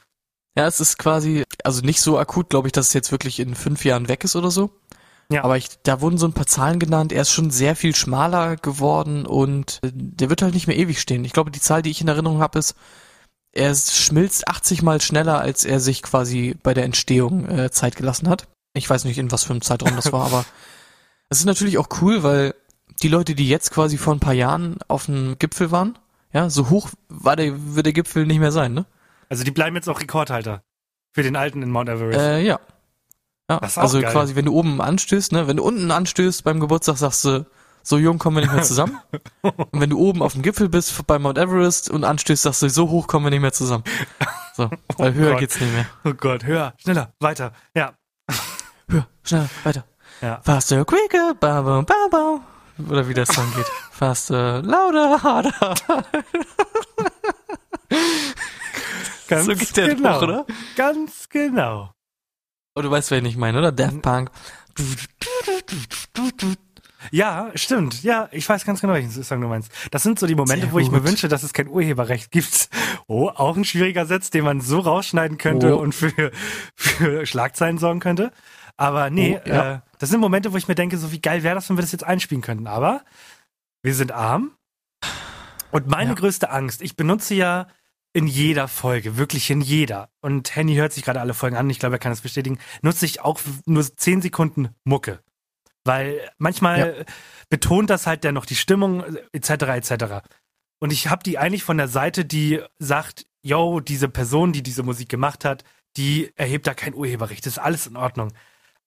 Ja, es ist quasi, also nicht so akut, glaube ich, dass es jetzt wirklich in fünf Jahren weg ist oder so. Ja. Aber ich, da wurden so ein paar Zahlen genannt. Er ist schon sehr viel schmaler geworden und äh, der wird halt nicht mehr ewig stehen. Ich glaube, die Zahl, die ich in Erinnerung habe, ist, er schmilzt 80 Mal schneller, als er sich quasi bei der Entstehung äh, Zeit gelassen hat. Ich weiß nicht, in was für einem Zeitraum das war, aber es ist natürlich auch cool, weil die Leute, die jetzt quasi vor ein paar Jahren auf dem Gipfel waren, ja, so hoch war der, wird der Gipfel nicht mehr sein, ne? Also die bleiben jetzt auch Rekordhalter für den alten in Mount Everest. Äh, ja. Ja. Also geil. quasi, wenn du oben anstößt, ne, wenn du unten anstößt beim Geburtstag, sagst du, so jung kommen wir nicht mehr zusammen. und wenn du oben auf dem Gipfel bist bei Mount Everest und anstößt, sagst du, so hoch kommen wir nicht mehr zusammen. So, weil höher Gott. geht's nicht mehr. oh Gott, höher, schneller, weiter. Ja. Höher, schneller, weiter. Ja. Faster, quicker, ba, ba, ba, ba. Oder wie der Song geht. Faster, louder, harder. Ganz So geht der genau. oder? Ganz genau. Oh, du weißt, wen ich meine, oder? Daft Punk. Ja, stimmt. Ja, ich weiß ganz genau, welchen Song du meinst. Das sind so die Momente, Sehr wo ich mir wünsche, dass es kein Urheberrecht gibt. Oh, auch ein schwieriger Satz, den man so rausschneiden könnte Oh. und für, für Schlagzeilen sorgen könnte. Aber nee, Oh, ja. äh, das sind Momente, wo ich mir denke, so wie geil wäre das, wenn wir das jetzt einspielen könnten. Aber wir sind arm. Und meine Ja. größte Angst, ich benutze ja in jeder Folge, wirklich in jeder. Und Henny hört sich gerade alle Folgen an, ich glaube, er kann das bestätigen, nutze ich auch nur 10 Sekunden Mucke. Weil manchmal betont das halt dann noch die Stimmung, etc., etc. Und ich habe die eigentlich von der Seite, die sagt, yo, diese Person, die diese Musik gemacht hat, die erhebt da kein Urheberrecht, das ist alles in Ordnung.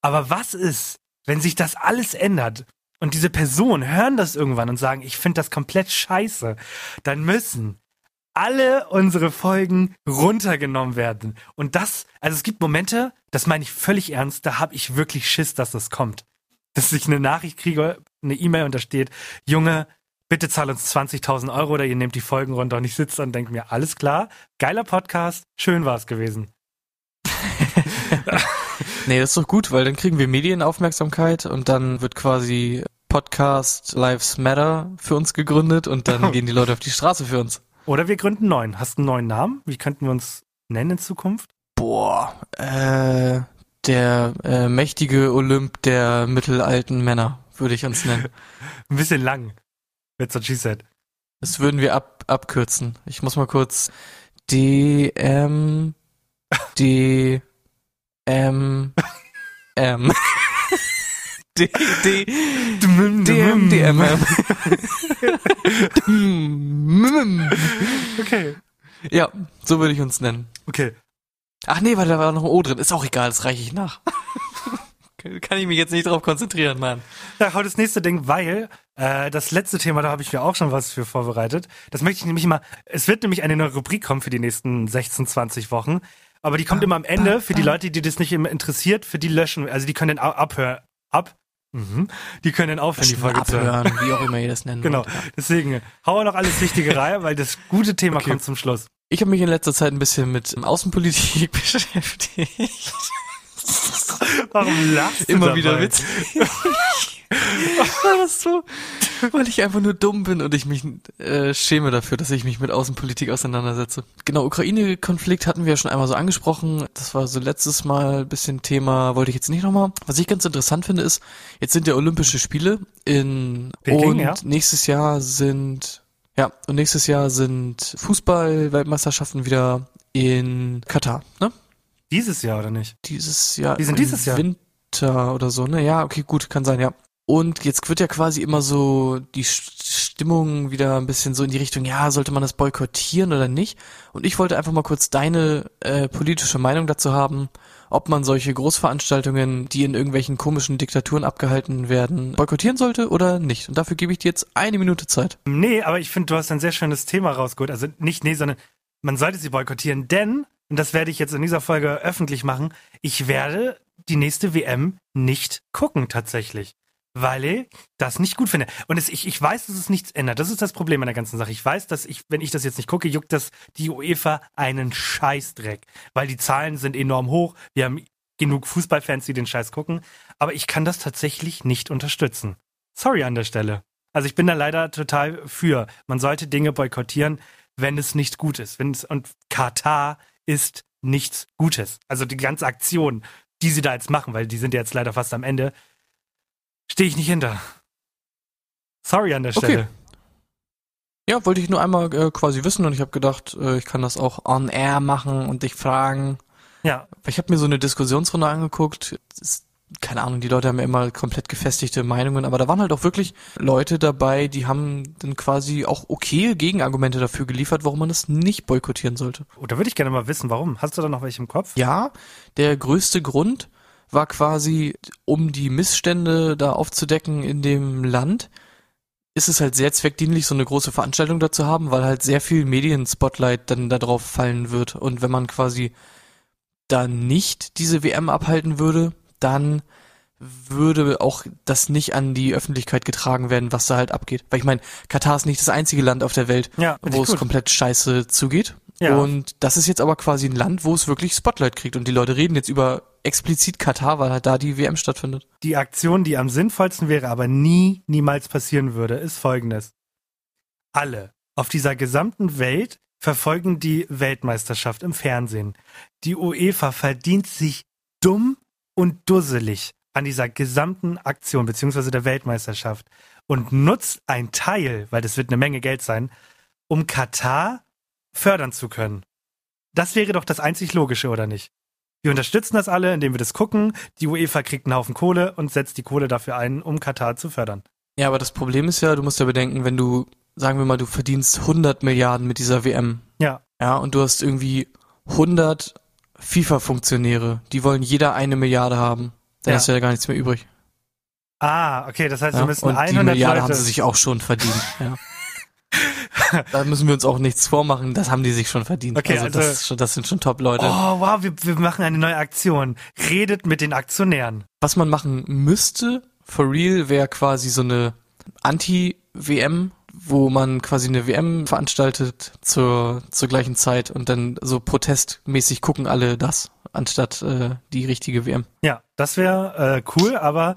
Aber was ist, wenn sich das alles ändert und diese Personen hören das irgendwann und sagen, ich finde das komplett scheiße, dann müssen alle unsere Folgen runtergenommen werden. Und das, also es gibt Momente, das meine ich völlig ernst, da habe ich wirklich Schiss, dass das kommt. Dass ich eine Nachricht kriege, eine E-Mail und da steht, Junge, bitte zahl uns 20.000 Euro oder ihr nehmt die Folgen runter und ich sitze und denke mir, alles klar, geiler Podcast, schön war es gewesen. Nee, das ist doch gut, weil dann kriegen wir Medienaufmerksamkeit und dann wird quasi Podcast Lives Matter für uns gegründet und dann gehen die Leute auf die Straße für uns. Oder wir gründen einen neuen. Hast du einen neuen Namen? Wie könnten wir uns nennen in Zukunft? Boah, äh, der äh, mächtige Olymp der mittelalten Männer, würde ich uns nennen. Ein bisschen lang. That's what she said. Das würden wir ab, abkürzen. Ich muss mal kurz D M D M M D D D M D M M Okay. Ja, so würde ich uns nennen. Okay. Ach nee, weil da war noch ein O drin. Ist auch egal, das reiche ich nach. Kann ich mich jetzt nicht drauf konzentrieren, Mann. Ja, hau das nächste Ding, weil äh, das letzte Thema, da habe ich mir auch schon was für vorbereitet. Das möchte ich nämlich mal. Es wird nämlich eine neue Rubrik kommen für die nächsten 16, 20 Wochen. Aber die kommt immer am Ende für die Leute, die das nicht immer interessiert, für die löschen. Also die können au- abhören. Ab. Mhm. Die können aufhören, die Folge zu hören. Abhören, wie auch immer ihr das nennen Genau. wollt. Deswegen hau noch alles Wichtige rein, weil das gute Thema Okay. kommt zum Schluss. Ich habe mich in letzter Zeit ein bisschen mit Außenpolitik beschäftigt. Warum lachst du Immer dabei? wieder witzig. Weil das so, weil ich einfach nur dumm bin und ich mich äh, schäme dafür, dass ich mich mit Außenpolitik auseinandersetze. Genau, Ukraine-Konflikt hatten wir ja schon einmal so angesprochen. Das war so letztes Mal ein bisschen Thema, wollte ich jetzt nicht nochmal. Was ich ganz interessant finde, ist, jetzt sind ja Olympische Spiele in Peking, und ja. nächstes Jahr sind ja, und nächstes Jahr sind Fußball-Weltmeisterschaften wieder in Katar, ne? Dieses Jahr oder nicht? Dieses Jahr. Die sind dieses Jahr. Winter oder so, ne? Ja, okay, gut, kann sein, ja. Und jetzt wird ja quasi immer so die St- Stimmung wieder ein bisschen so in die Richtung, ja, sollte man das boykottieren oder nicht? Und ich wollte einfach mal kurz deine äh, politische Meinung dazu haben, ob man solche Großveranstaltungen, die in irgendwelchen komischen Diktaturen abgehalten werden, boykottieren sollte oder nicht. Und dafür gebe ich dir jetzt eine Minute Zeit. Nee, aber ich finde, du hast ein sehr schönes Thema rausgeholt. Also nicht nee, sondern man sollte sie boykottieren, denn, und das werde ich jetzt in dieser Folge öffentlich machen, ich werde die nächste WM nicht gucken tatsächlich. Weil ich das nicht gut finde. Und es, ich, ich weiß, dass es nichts ändert. Das ist das Problem an der ganzen Sache. Ich weiß, dass ich, wenn ich das jetzt nicht gucke, juckt das die UEFA einen Scheißdreck. Weil die Zahlen sind enorm hoch. Wir haben genug Fußballfans, die den Scheiß gucken. Aber ich kann das tatsächlich nicht unterstützen. Sorry an der Stelle. Also ich bin da leider total für. Man sollte Dinge boykottieren, wenn es nicht gut ist. Wenn es, und Katar ist nichts Gutes. Also die ganze Aktion, die sie da jetzt machen, weil die sind ja jetzt leider fast am Ende, stehe ich nicht hinter. Sorry an der Okay. Stelle. Ja, wollte ich nur einmal äh, quasi wissen und ich habe gedacht, äh, ich kann das auch on air machen und dich fragen. Ja, Ich habe mir so eine Diskussionsrunde angeguckt. Ist, keine Ahnung, die Leute haben ja immer komplett gefestigte Meinungen, aber da waren halt auch wirklich Leute dabei, die haben dann quasi auch okay Gegenargumente dafür geliefert, warum man das nicht boykottieren sollte. oh, da würde ich gerne mal wissen, warum. Hast du da noch welche im Kopf? Ja, der größte Grund war quasi, um die Missstände da aufzudecken in dem Land, ist es halt sehr zweckdienlich, so eine große Veranstaltung da zu haben, weil halt sehr viel Medien-Spotlight dann da drauf fallen wird. Und wenn man quasi da nicht diese WM abhalten würde, dann würde auch das nicht an die Öffentlichkeit getragen werden, was da halt abgeht. Weil ich meine, Katar ist nicht das einzige Land auf der Welt, Ja, wo es gut. komplett scheiße zugeht. Ja. Und das ist jetzt aber quasi ein Land, wo es wirklich Spotlight kriegt. Und die Leute reden jetzt über explizit Katar, weil halt da die WM stattfindet. Die Aktion, die am sinnvollsten wäre, aber nie, niemals passieren würde, ist folgendes. Alle auf dieser gesamten Welt verfolgen die Weltmeisterschaft im Fernsehen. Die UEFA verdient sich dumm und dusselig an dieser gesamten Aktion beziehungsweise der Weltmeisterschaft und nutzt ein Teil, weil das wird eine Menge Geld sein, um Katar fördern zu können. Das wäre doch das einzig Logische, oder nicht? Wir unterstützen das alle, indem wir das gucken. Die UEFA kriegt einen Haufen Kohle und setzt die Kohle dafür ein, um Katar zu fördern. Ja, aber das Problem ist ja, du musst ja bedenken, wenn du, sagen wir mal, du verdienst 100 Milliarden mit dieser WM. Ja, Ja, und du hast irgendwie 100 FIFA-Funktionäre, die wollen jeder eine Milliarde haben. Dann Ja. hast du ja gar nichts mehr übrig. Ah, okay, das heißt, Ja? wir müssen und die 100 Milliarde Leute. haben sie sich auch schon verdient. Ja. da müssen wir uns auch nichts vormachen, das haben die sich schon verdient. Okay, also, also- das, schon, das sind schon Top-Leute. oh, wow, wir, wir machen eine neue Aktion. Redet mit den Aktionären. Was man machen müsste, for real, wäre quasi so eine Anti-WM, wo man quasi eine WM veranstaltet zur, zur gleichen Zeit und dann so protestmäßig gucken alle das, anstatt äh, die richtige WM. Ja, das wäre äh, cool, aber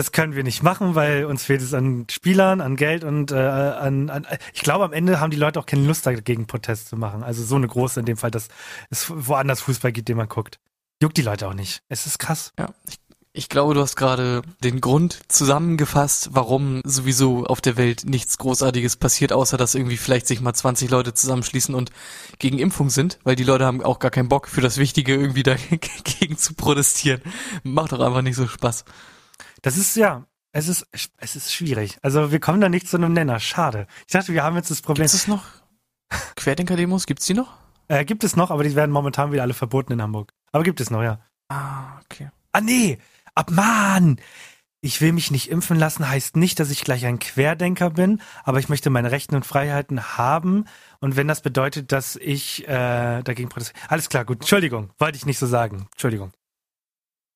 das können wir nicht machen, weil uns fehlt es an Spielern, an Geld und äh, an, an. Ich glaube, am Ende haben die Leute auch keine Lust dagegen, Protest zu machen. Also so eine große in dem Fall, dass es woanders Fußball gibt, den man guckt. Juckt die Leute auch nicht. Es ist krass. Ja, ich, ich glaube, du hast gerade den Grund zusammengefasst, warum sowieso auf der Welt nichts Großartiges passiert, außer dass irgendwie vielleicht sich mal 20 Leute zusammenschließen und gegen Impfung sind, weil die Leute haben auch gar keinen Bock für das Wichtige irgendwie dagegen zu protestieren. Macht doch einfach nicht so Spaß. Das ist ja, es ist, es ist schwierig. Also wir kommen da nicht zu einem Nenner. Schade. Ich dachte, wir haben jetzt das Problem. Gibt es noch Querdenker-Demos? Gibt's die noch? Äh, gibt es noch, aber die werden momentan wieder alle verboten in Hamburg. Aber gibt es noch, ja. Ah, okay. Ah nee, ab Mann! Ich will mich nicht impfen lassen, heißt nicht, dass ich gleich ein Querdenker bin, aber ich möchte meine Rechten und Freiheiten haben. Und wenn das bedeutet, dass ich äh, dagegen protestiere. Alles klar, gut. Entschuldigung, wollte ich nicht so sagen. Entschuldigung.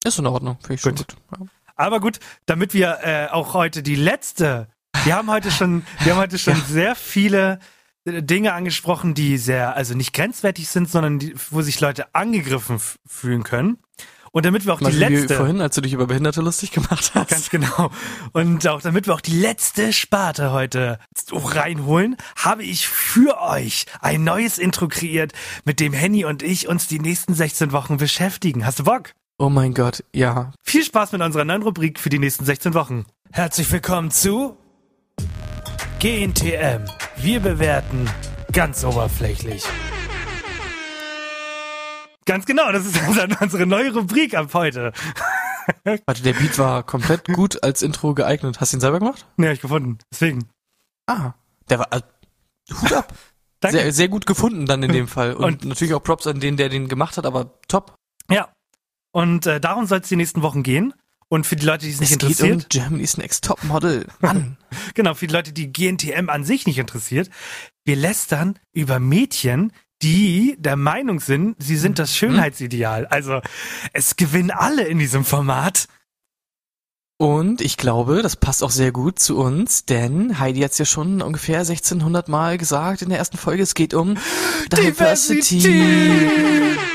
Ist in Ordnung, finde ich Gut. gut. Ja. Aber gut, damit wir äh, auch heute die letzte, wir haben heute schon, wir haben heute schon sehr viele äh, Dinge angesprochen, die sehr, also nicht grenzwertig sind, sondern die, wo sich Leute angegriffen fühlen können. Und damit wir auch Mal die wie letzte, vorhin, als du dich über Behinderte lustig gemacht hast. ganz genau, und auch damit wir auch die letzte Sparte heute reinholen, habe ich für euch ein neues Intro kreiert, mit dem Henny und ich uns die nächsten 16 Wochen beschäftigen. Hast du Bock? Oh mein Gott, ja. Viel Spaß mit unserer neuen Rubrik für die nächsten 16 Wochen. Herzlich willkommen zu GNTM. Wir bewerten ganz oberflächlich. Ganz genau, das ist unser- unsere neue Rubrik ab heute. Warte, der Beat war komplett gut als Intro geeignet. Hast du ihn selber gemacht? Ne, hab ich gefunden. Deswegen. Ah, der war äh, Hut ab. Danke. Sehr, sehr gut gefunden dann in dem Fall. Und, Und- natürlich auch Props an den, der den gemacht hat, aber top. Ja. Und äh, darum soll es die nächsten Wochen gehen. Und für die Leute, die es nicht es geht interessiert, um Germany's Next Top Model. Mann. genau, für die Leute, die GNTM an sich nicht interessiert, wir lästern über Mädchen, die der Meinung sind, sie sind das Schönheitsideal. Also es gewinnen alle in diesem Format. Und ich glaube, das passt auch sehr gut zu uns, denn Heidi hat es ja schon ungefähr 1600 Mal gesagt in der ersten Folge. Es geht um Diversity. Diversity.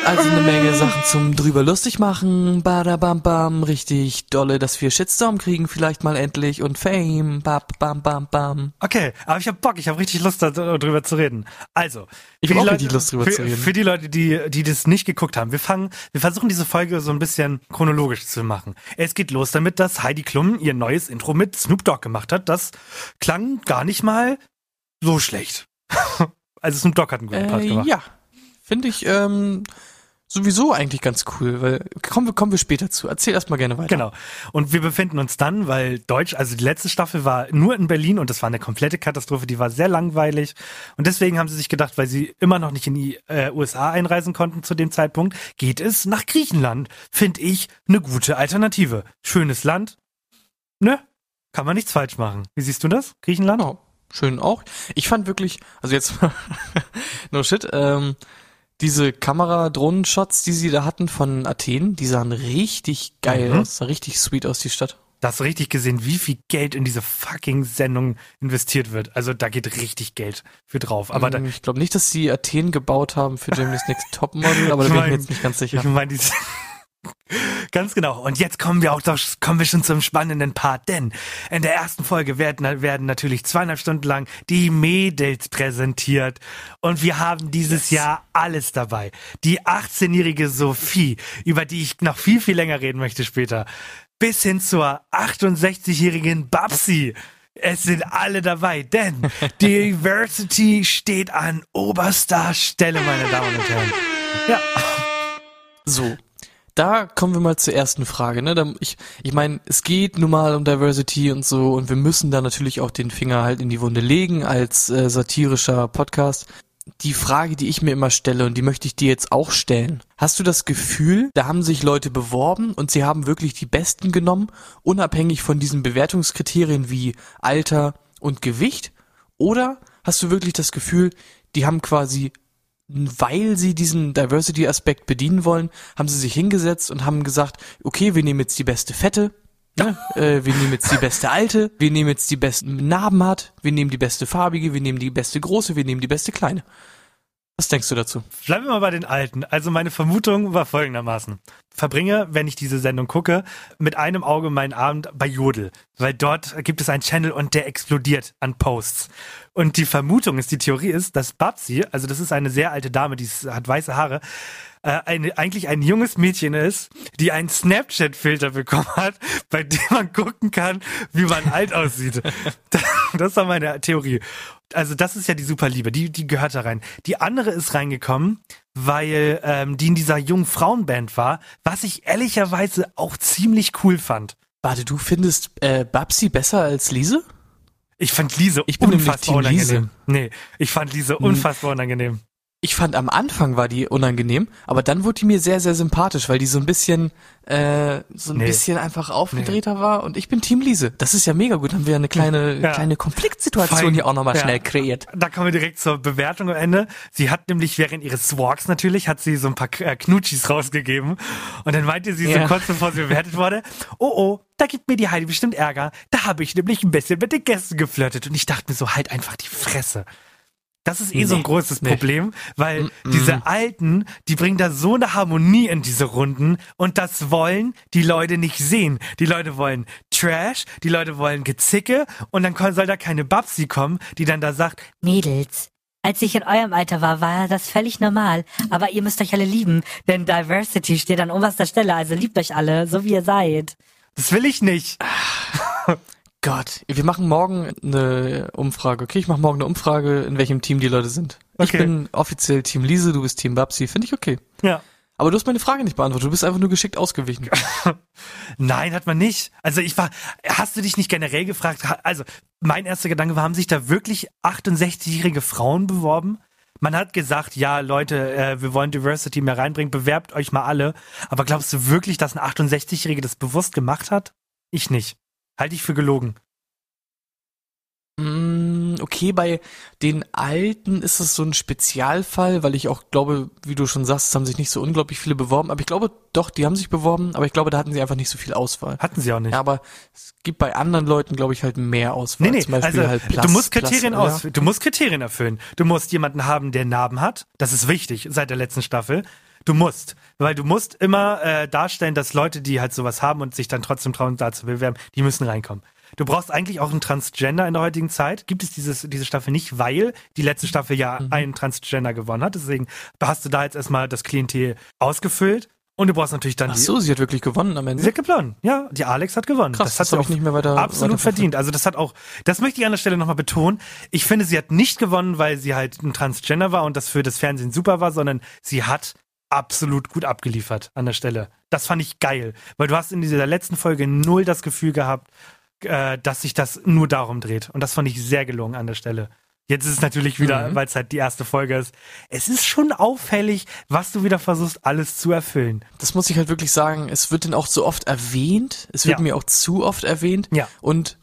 Also eine Menge Sachen zum drüber lustig machen. Badabam bam, richtig dolle, dass wir Shitstorm kriegen vielleicht mal endlich und Fame. Bam bam bam bam. Okay, aber ich hab Bock, ich hab richtig Lust darüber zu reden. Also, Ich für hab die auch Lust, drüber für, zu reden. Für die Leute, die, die das nicht geguckt haben, wir fangen, wir versuchen diese Folge so ein bisschen chronologisch zu machen. Es geht los damit, dass Heidi Klum ihr neues Intro mit Snoop Dogg gemacht hat. Das klang gar nicht mal so schlecht. also Snoop Dogg hat einen guten Part Äh, gemacht. ja, finde ich ähm, sowieso eigentlich ganz cool, weil kommen wir kommen wir später zu. Erzähl erst mal gerne weiter. Genau. Und wir befinden uns dann, weil Deutsch, also die letzte Staffel war nur in Berlin und das war eine komplette Katastrophe, die war sehr langweilig. Und deswegen haben sie sich gedacht, weil sie immer noch nicht in die äh, USA einreisen konnten zu dem Zeitpunkt, geht es nach Griechenland. Finde ich eine gute Alternative. Schönes Land. Ne? Kann man nichts falsch machen. Wie siehst du das? Griechenland? Genau. Schön auch. Ich fand wirklich, also jetzt no shit, ähm, diese Kamera-Drohnen-Shots, die sie da hatten von Athen, die sahen richtig geil Mhm. aus, sah richtig sweet aus, die Stadt. Da hast du richtig gesehen, wie viel Geld in diese fucking Sendung investiert wird. Also da geht richtig Geld für drauf. Aber Mm, ich glaube nicht, dass sie Athen gebaut haben für Germany's Next Topmodel, aber da bin ich mein- mir jetzt nicht ganz sicher. Ich meine, die Ganz genau. Und jetzt kommen wir auch doch, kommen wir schon zum spannenden Part, denn in der ersten Folge werden, werden natürlich zweieinhalb Stunden lang die Mädels präsentiert. Und wir haben dieses Jahr alles dabei. Die 18-jährige Sophie, über die ich noch viel, viel länger reden möchte später. Bis hin zur 68-jährigen Babsi. Es sind alle dabei, denn Diversity steht an oberster Stelle, meine Damen und Herren. Ja. So, da kommen wir mal zur ersten Frage. Ne? Ich ich meine, es geht nun mal um Diversity und so und wir müssen da natürlich auch den Finger halt in die Wunde legen als äh, satirischer Podcast. Die Frage, die ich mir immer stelle und die möchte ich dir jetzt auch stellen. Hast du das Gefühl, da haben sich Leute beworben und sie haben wirklich die Besten genommen, unabhängig von diesen Bewertungskriterien wie Alter und Gewicht? Oder hast du wirklich das Gefühl, die haben quasi weil sie diesen Diversity-Aspekt bedienen wollen, haben sie sich hingesetzt und haben gesagt, okay, wir nehmen jetzt die beste Fette, ne? äh, wir nehmen jetzt die beste Alte, wir nehmen jetzt die besten Narben hat, wir nehmen die beste Farbige, wir nehmen die beste Große, wir nehmen die beste Kleine. Was denkst du dazu? Bleiben wir mal bei den Alten. Also meine Vermutung war folgendermaßen. Verbringe, wenn ich diese Sendung gucke, mit einem Auge meinen Abend bei Jodel. Weil dort gibt es einen Channel und der explodiert an Posts. Und die Vermutung ist, die Theorie ist, dass Babsi, also das ist eine sehr alte Dame, die hat weiße Haare, äh, eine, eigentlich ein junges Mädchen ist, die einen Snapchat-Filter bekommen hat, bei dem man gucken kann, wie man alt aussieht. Das war meine Theorie. Also das ist ja die Superliebe, die, die gehört da rein. Die andere ist reingekommen, weil ähm, die in dieser jungen Frauenband war, was ich ehrlicherweise auch ziemlich cool fand. Warte, du findest äh, Babsi besser als Lise? Ich fand Lise Ich bin unfassbar Team Lise. unangenehm. Nee, ich fand Lise unfassbar unangenehm. Ich fand am Anfang war die unangenehm, aber dann wurde die mir sehr, sehr sympathisch, weil die so ein bisschen, äh, so ein Nee. bisschen einfach aufgedrehter war und ich bin Team Lise. Das ist ja mega gut. Haben wir eine kleine, Ja. kleine Konfliktsituation Fein. hier auch nochmal Ja. schnell kreiert. Da kommen wir direkt zur Bewertung am Ende. Sie hat nämlich während ihres Walks natürlich, hat sie so ein paar äh, Knutschis rausgegeben. Und dann meinte sie Ja. so kurz bevor sie bewertet wurde, oh oh, da gibt mir die Heidi bestimmt Ärger. Da habe ich nämlich ein bisschen mit den Gästen geflirtet. Und ich dachte mir so, halt einfach die Fresse. Das ist eh so ein Nee. großes Nee. Problem, weil diese Alten, die bringen da so eine Harmonie in diese Runden und das wollen die Leute nicht sehen. Die Leute wollen Trash, die Leute wollen Gezicke und dann soll da keine Babsi kommen, die dann da sagt, Mädels, als ich in eurem Alter war, war das völlig normal. Aber ihr müsst euch alle lieben, denn Diversity steht an oberster Stelle, also liebt euch alle, so wie ihr seid. das will ich nicht. Gott, wir machen morgen eine Umfrage, okay? Ich mache morgen eine Umfrage, in welchem Team die Leute sind. Ich Okay. bin offiziell Team Lise, du bist Team Babsi, finde ich okay. Ja. Aber du hast meine Frage nicht beantwortet, du bist einfach nur geschickt ausgewichen. Nein, hat man nicht. Also ich war, hast du dich nicht generell gefragt? Also mein erster Gedanke war, haben sich da wirklich 68-jährige Frauen beworben? Man hat gesagt, ja, Leute, äh, wir wollen Diversity mehr reinbringen, bewerbt euch mal alle. Aber glaubst du wirklich, dass ein 68-Jährige das bewusst gemacht hat? Ich nicht. Halte ich für gelogen. Mm, Okay, bei den Alten ist es so ein Spezialfall, weil ich auch glaube, wie du schon sagst, es haben sich nicht so unglaublich viele beworben. Aber ich glaube doch, die haben sich beworben, aber ich glaube, da hatten sie einfach nicht so viel Auswahl. Hatten sie auch nicht. Ja, aber es gibt bei anderen Leuten, glaube ich, halt mehr Auswahl. Nee, nee, Zum Beispiel also halt Plus, du musst Kriterien Plus, aus, du musst Kriterien erfüllen. Du musst jemanden haben, der Narben hat. Das ist wichtig seit der letzten Staffel. Du musst. Weil du musst immer äh, darstellen, dass Leute, die halt sowas haben und sich dann trotzdem trauen, da zu bewerben, die müssen reinkommen. Du brauchst eigentlich auch einen Transgender in der heutigen Zeit. Gibt es dieses, diese Staffel nicht, weil die letzte Staffel ja einen Transgender gewonnen hat. Deswegen hast du da jetzt erstmal das Klientel ausgefüllt. Und du brauchst natürlich dann Ach die so, sie hat wirklich gewonnen am Ende. Sie hat gewonnen. Ja, die Alex hat gewonnen. Krass, das hat das sie auch nicht mehr weiter- absolut weiter verdient. Also das hat auch, das möchte ich an der Stelle nochmal betonen. Ich finde, sie hat nicht gewonnen, weil sie halt ein Transgender war und das für das Fernsehen super war, sondern sie hat absolut gut abgeliefert an der Stelle. Das fand ich geil, weil du hast in dieser letzten Folge null das Gefühl gehabt, äh, dass sich das nur darum dreht. Und das fand ich sehr gelungen an der Stelle. Jetzt ist es natürlich wieder, Mhm. weil es halt die erste Folge ist. Es ist schon auffällig, was du wieder versuchst, alles zu erfüllen. Das muss ich halt wirklich sagen, es wird dann auch so oft erwähnt, es wird Ja. mir auch zu oft erwähnt. Ja. Und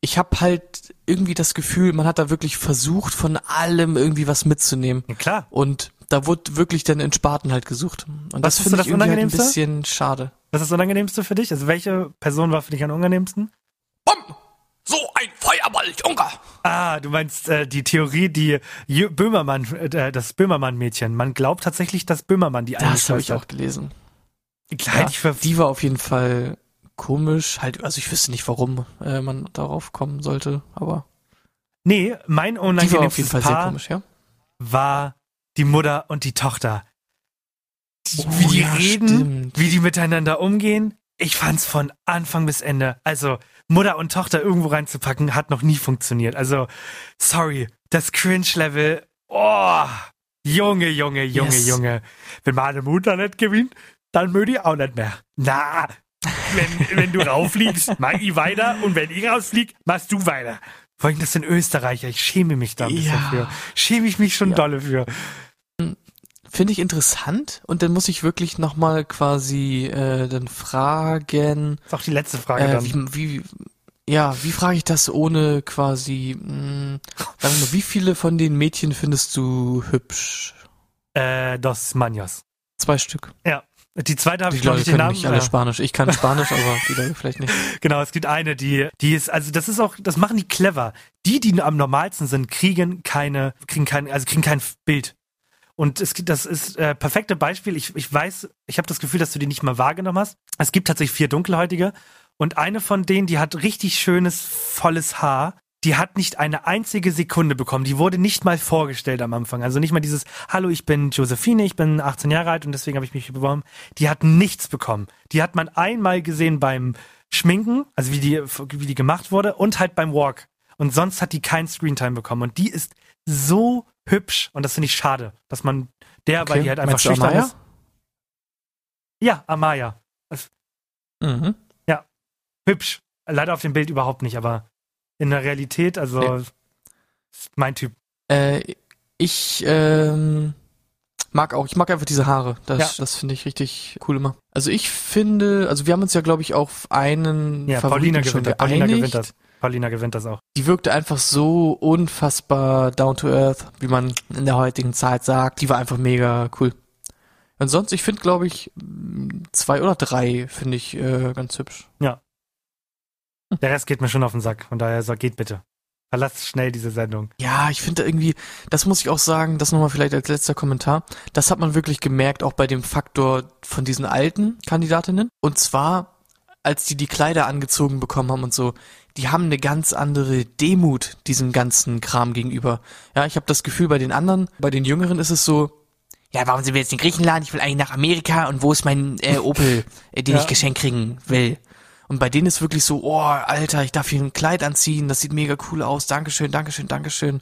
ich habe halt irgendwie das Gefühl, man hat da wirklich versucht, von allem irgendwie was mitzunehmen. Ja, klar. Und da wurde wirklich dann in Sparten halt gesucht. Und Was das finde ich das irgendwie halt ein bisschen schade. Was ist das Unangenehmste für dich? Also welche Person war für dich am unangenehmsten? Bom! So ein Feuerball, Junge! Ah, du meinst äh, die Theorie, die Jö- Böhmermann, äh, das Böhmermann-Mädchen. Man glaubt tatsächlich, dass Böhmermann die Das habe ich hat. auch gelesen. Klar, für, die war auf jeden Fall komisch. Halt, also ich wüsste nicht, warum äh, man darauf kommen sollte, aber nee, mein die war auf unangenehmstes jeden Fall sehr Paar komisch, ja. war die Mutter und die Tochter. Die, Oh, wie die ja, reden, stimmt. wie die miteinander umgehen. Ich fand's von Anfang bis Ende. Also Mutter und Tochter irgendwo reinzupacken, hat noch nie funktioniert. Also sorry, das Cringe-Level. Oh, Junge, Junge, Junge, Yes. Junge. Wenn meine Mutter nicht gewinnt, dann möchte ich auch nicht mehr. Na, wenn, wenn du raufliegst, mach ich weiter und wenn ich rausflieg, machst du weiter. Vor allem das sind Österreicher, ich schäme mich da ein bisschen Ja. für. Schäme ich mich schon Ja. dolle für. Finde ich interessant und dann muss ich wirklich nochmal quasi äh, dann fragen, ist auch die letzte Frage äh, dann. wie, wie, ja, wie frage ich das ohne quasi, mh, sagen wir mal, wie viele von den Mädchen findest du hübsch? Äh, Dos Manos. Zwei Stück. Die zweite habe ich Leute nicht den Namen. nicht alle äh, Spanisch. Ich kann Spanisch, aber die Leute vielleicht nicht. Genau, es gibt eine, die, die ist, also das ist auch, das machen die clever. Die, die am normalsten sind, kriegen keine, kriegen kein, also kriegen kein Bild. Und es das ist äh, perfekte Beispiel. Ich, ich weiß, ich habe das Gefühl, dass du die nicht mal wahrgenommen hast. Es gibt tatsächlich vier Dunkelhäutige und eine von denen, die hat richtig schönes, volles Haar. Die hat nicht eine einzige Sekunde bekommen. Die wurde nicht mal vorgestellt am Anfang. Also nicht mal dieses, hallo, ich bin Josephine, ich bin 18 Jahre alt und deswegen habe ich mich beworben. Die hat nichts bekommen. Die hat man einmal gesehen beim Schminken, also wie die, wie die gemacht wurde und halt beim Walk. Und sonst hat die kein Screentime bekommen. Und die ist so hübsch und das finde ich schade, dass man der, weil die halt einfach Meinst schüchtern Amaya? ist. Ja, Amaya. Mhm. Hübsch. Leider auf dem Bild überhaupt nicht, aber in der Realität, also Nee. mein Typ. Äh, ich ähm, mag auch, ich mag einfach diese Haare. Das, Ja. das finde ich richtig cool immer. Also ich finde, also wir haben uns ja, glaube ich, auf einen Ja, Favoriten Paulina schon gewinnt das. Paulina gewinnt das. Paulina gewinnt das auch. Die wirkte einfach so unfassbar down to earth, wie man in der heutigen Zeit sagt. Die war einfach mega cool. Und sonst, ich finde, glaube ich, zwei oder drei finde ich äh, ganz hübsch. Der Rest geht mir schon auf den Sack. Von daher, so, geht bitte. Verlasst schnell diese Sendung. Ja, ich finde irgendwie, das muss ich auch sagen, das nochmal vielleicht als letzter Kommentar. Das hat man wirklich gemerkt, auch bei dem Faktor von diesen alten Kandidatinnen. Und zwar, als die die Kleider angezogen bekommen haben und so, die haben eine ganz andere Demut diesem ganzen Kram gegenüber. Ja, ich habe das Gefühl, bei den anderen, bei den Jüngeren ist es so, ja, warum sind wir jetzt in Griechenland? Ich will eigentlich nach Amerika und wo ist mein äh, Opel, äh, den Ja. ich geschenkt kriegen will? Und bei denen ist wirklich so, oh, Alter, ich darf hier ein Kleid anziehen, das sieht mega cool aus, Dankeschön, Dankeschön, Dankeschön.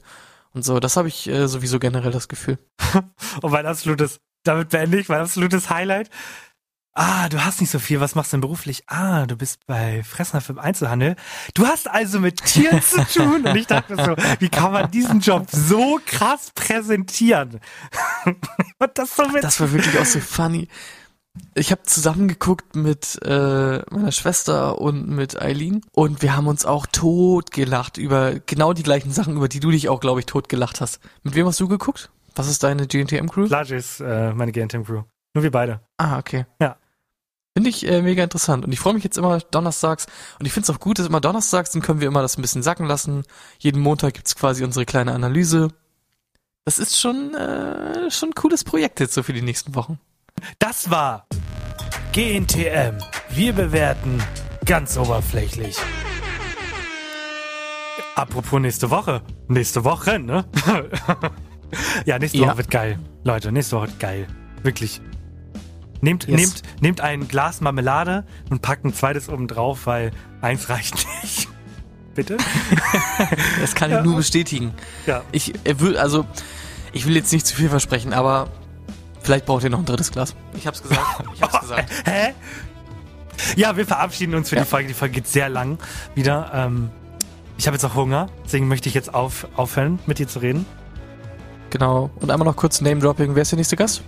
Und so, das habe ich äh, sowieso generell das Gefühl. Und mein absolutes, damit beende ich, mein absolutes Highlight. Ah, du hast nicht so viel. Was machst du denn beruflich? Ah, du bist bei Fressner für den Einzelhandel. Du hast also mit Tieren zu tun. Und ich dachte so, wie kann man diesen Job so krass präsentieren? Und das so mit. Das war wirklich auch so funny. Ich habe zusammengeguckt mit äh, meiner Schwester und mit Eileen und wir haben uns auch tot gelacht über genau die gleichen Sachen, über die du dich auch, glaube ich, tot gelacht hast. Mit wem hast du geguckt? Was ist deine GNTM-Crew? Lage ist äh, meine GNTM-Crew. Nur wir beide. Ah, okay. Ja. Finde ich äh, mega interessant. Und ich freue mich jetzt immer donnerstags. Und ich finde es auch gut, dass immer donnerstags, dann können wir immer das ein bisschen sacken lassen. Jeden Montag gibt's quasi unsere kleine Analyse. Das ist schon, äh, schon ein cooles Projekt jetzt so für die nächsten Wochen. Das war GNTM. Wir bewerten ganz oberflächlich. Apropos nächste Woche. Nächste Woche, ne? ja, nächste Ja. Woche wird geil. Leute, nächste Woche wird geil. Wirklich. Nehmt, Yes. nehmt, nehmt ein Glas Marmelade und packt ein zweites oben drauf, weil eins reicht nicht. Bitte? Das kann ich nur bestätigen. Ja. Ich er will, also, ich will jetzt nicht zu viel versprechen, aber vielleicht braucht ihr noch ein drittes Glas. Ich hab's gesagt. Ich hab's gesagt. Hä? Ja, wir verabschieden uns für Ja. die Folge. Die Folge geht sehr lang wieder. Ähm, ich habe jetzt auch Hunger, deswegen möchte ich jetzt auf, aufhören, mit dir zu reden. Genau. Und einmal noch kurz Name-Dropping. Wer ist der nächste Gast?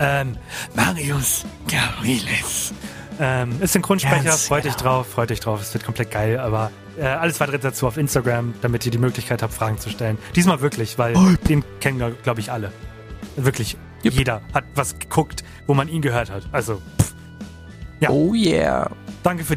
Ähm, Marius Gabriles. Ähm, ist Synchronsprecher, Ganz freut euch genau. drauf, freut euch drauf, es wird komplett geil, aber äh, alles weitere dazu auf Instagram, damit ihr die Möglichkeit habt, Fragen zu stellen. Diesmal wirklich, weil den kennen, glaube ich, alle. Wirklich, Jupp. jeder hat was geguckt, wo man ihn gehört hat. Also, pff. Ja. Oh yeah. danke für die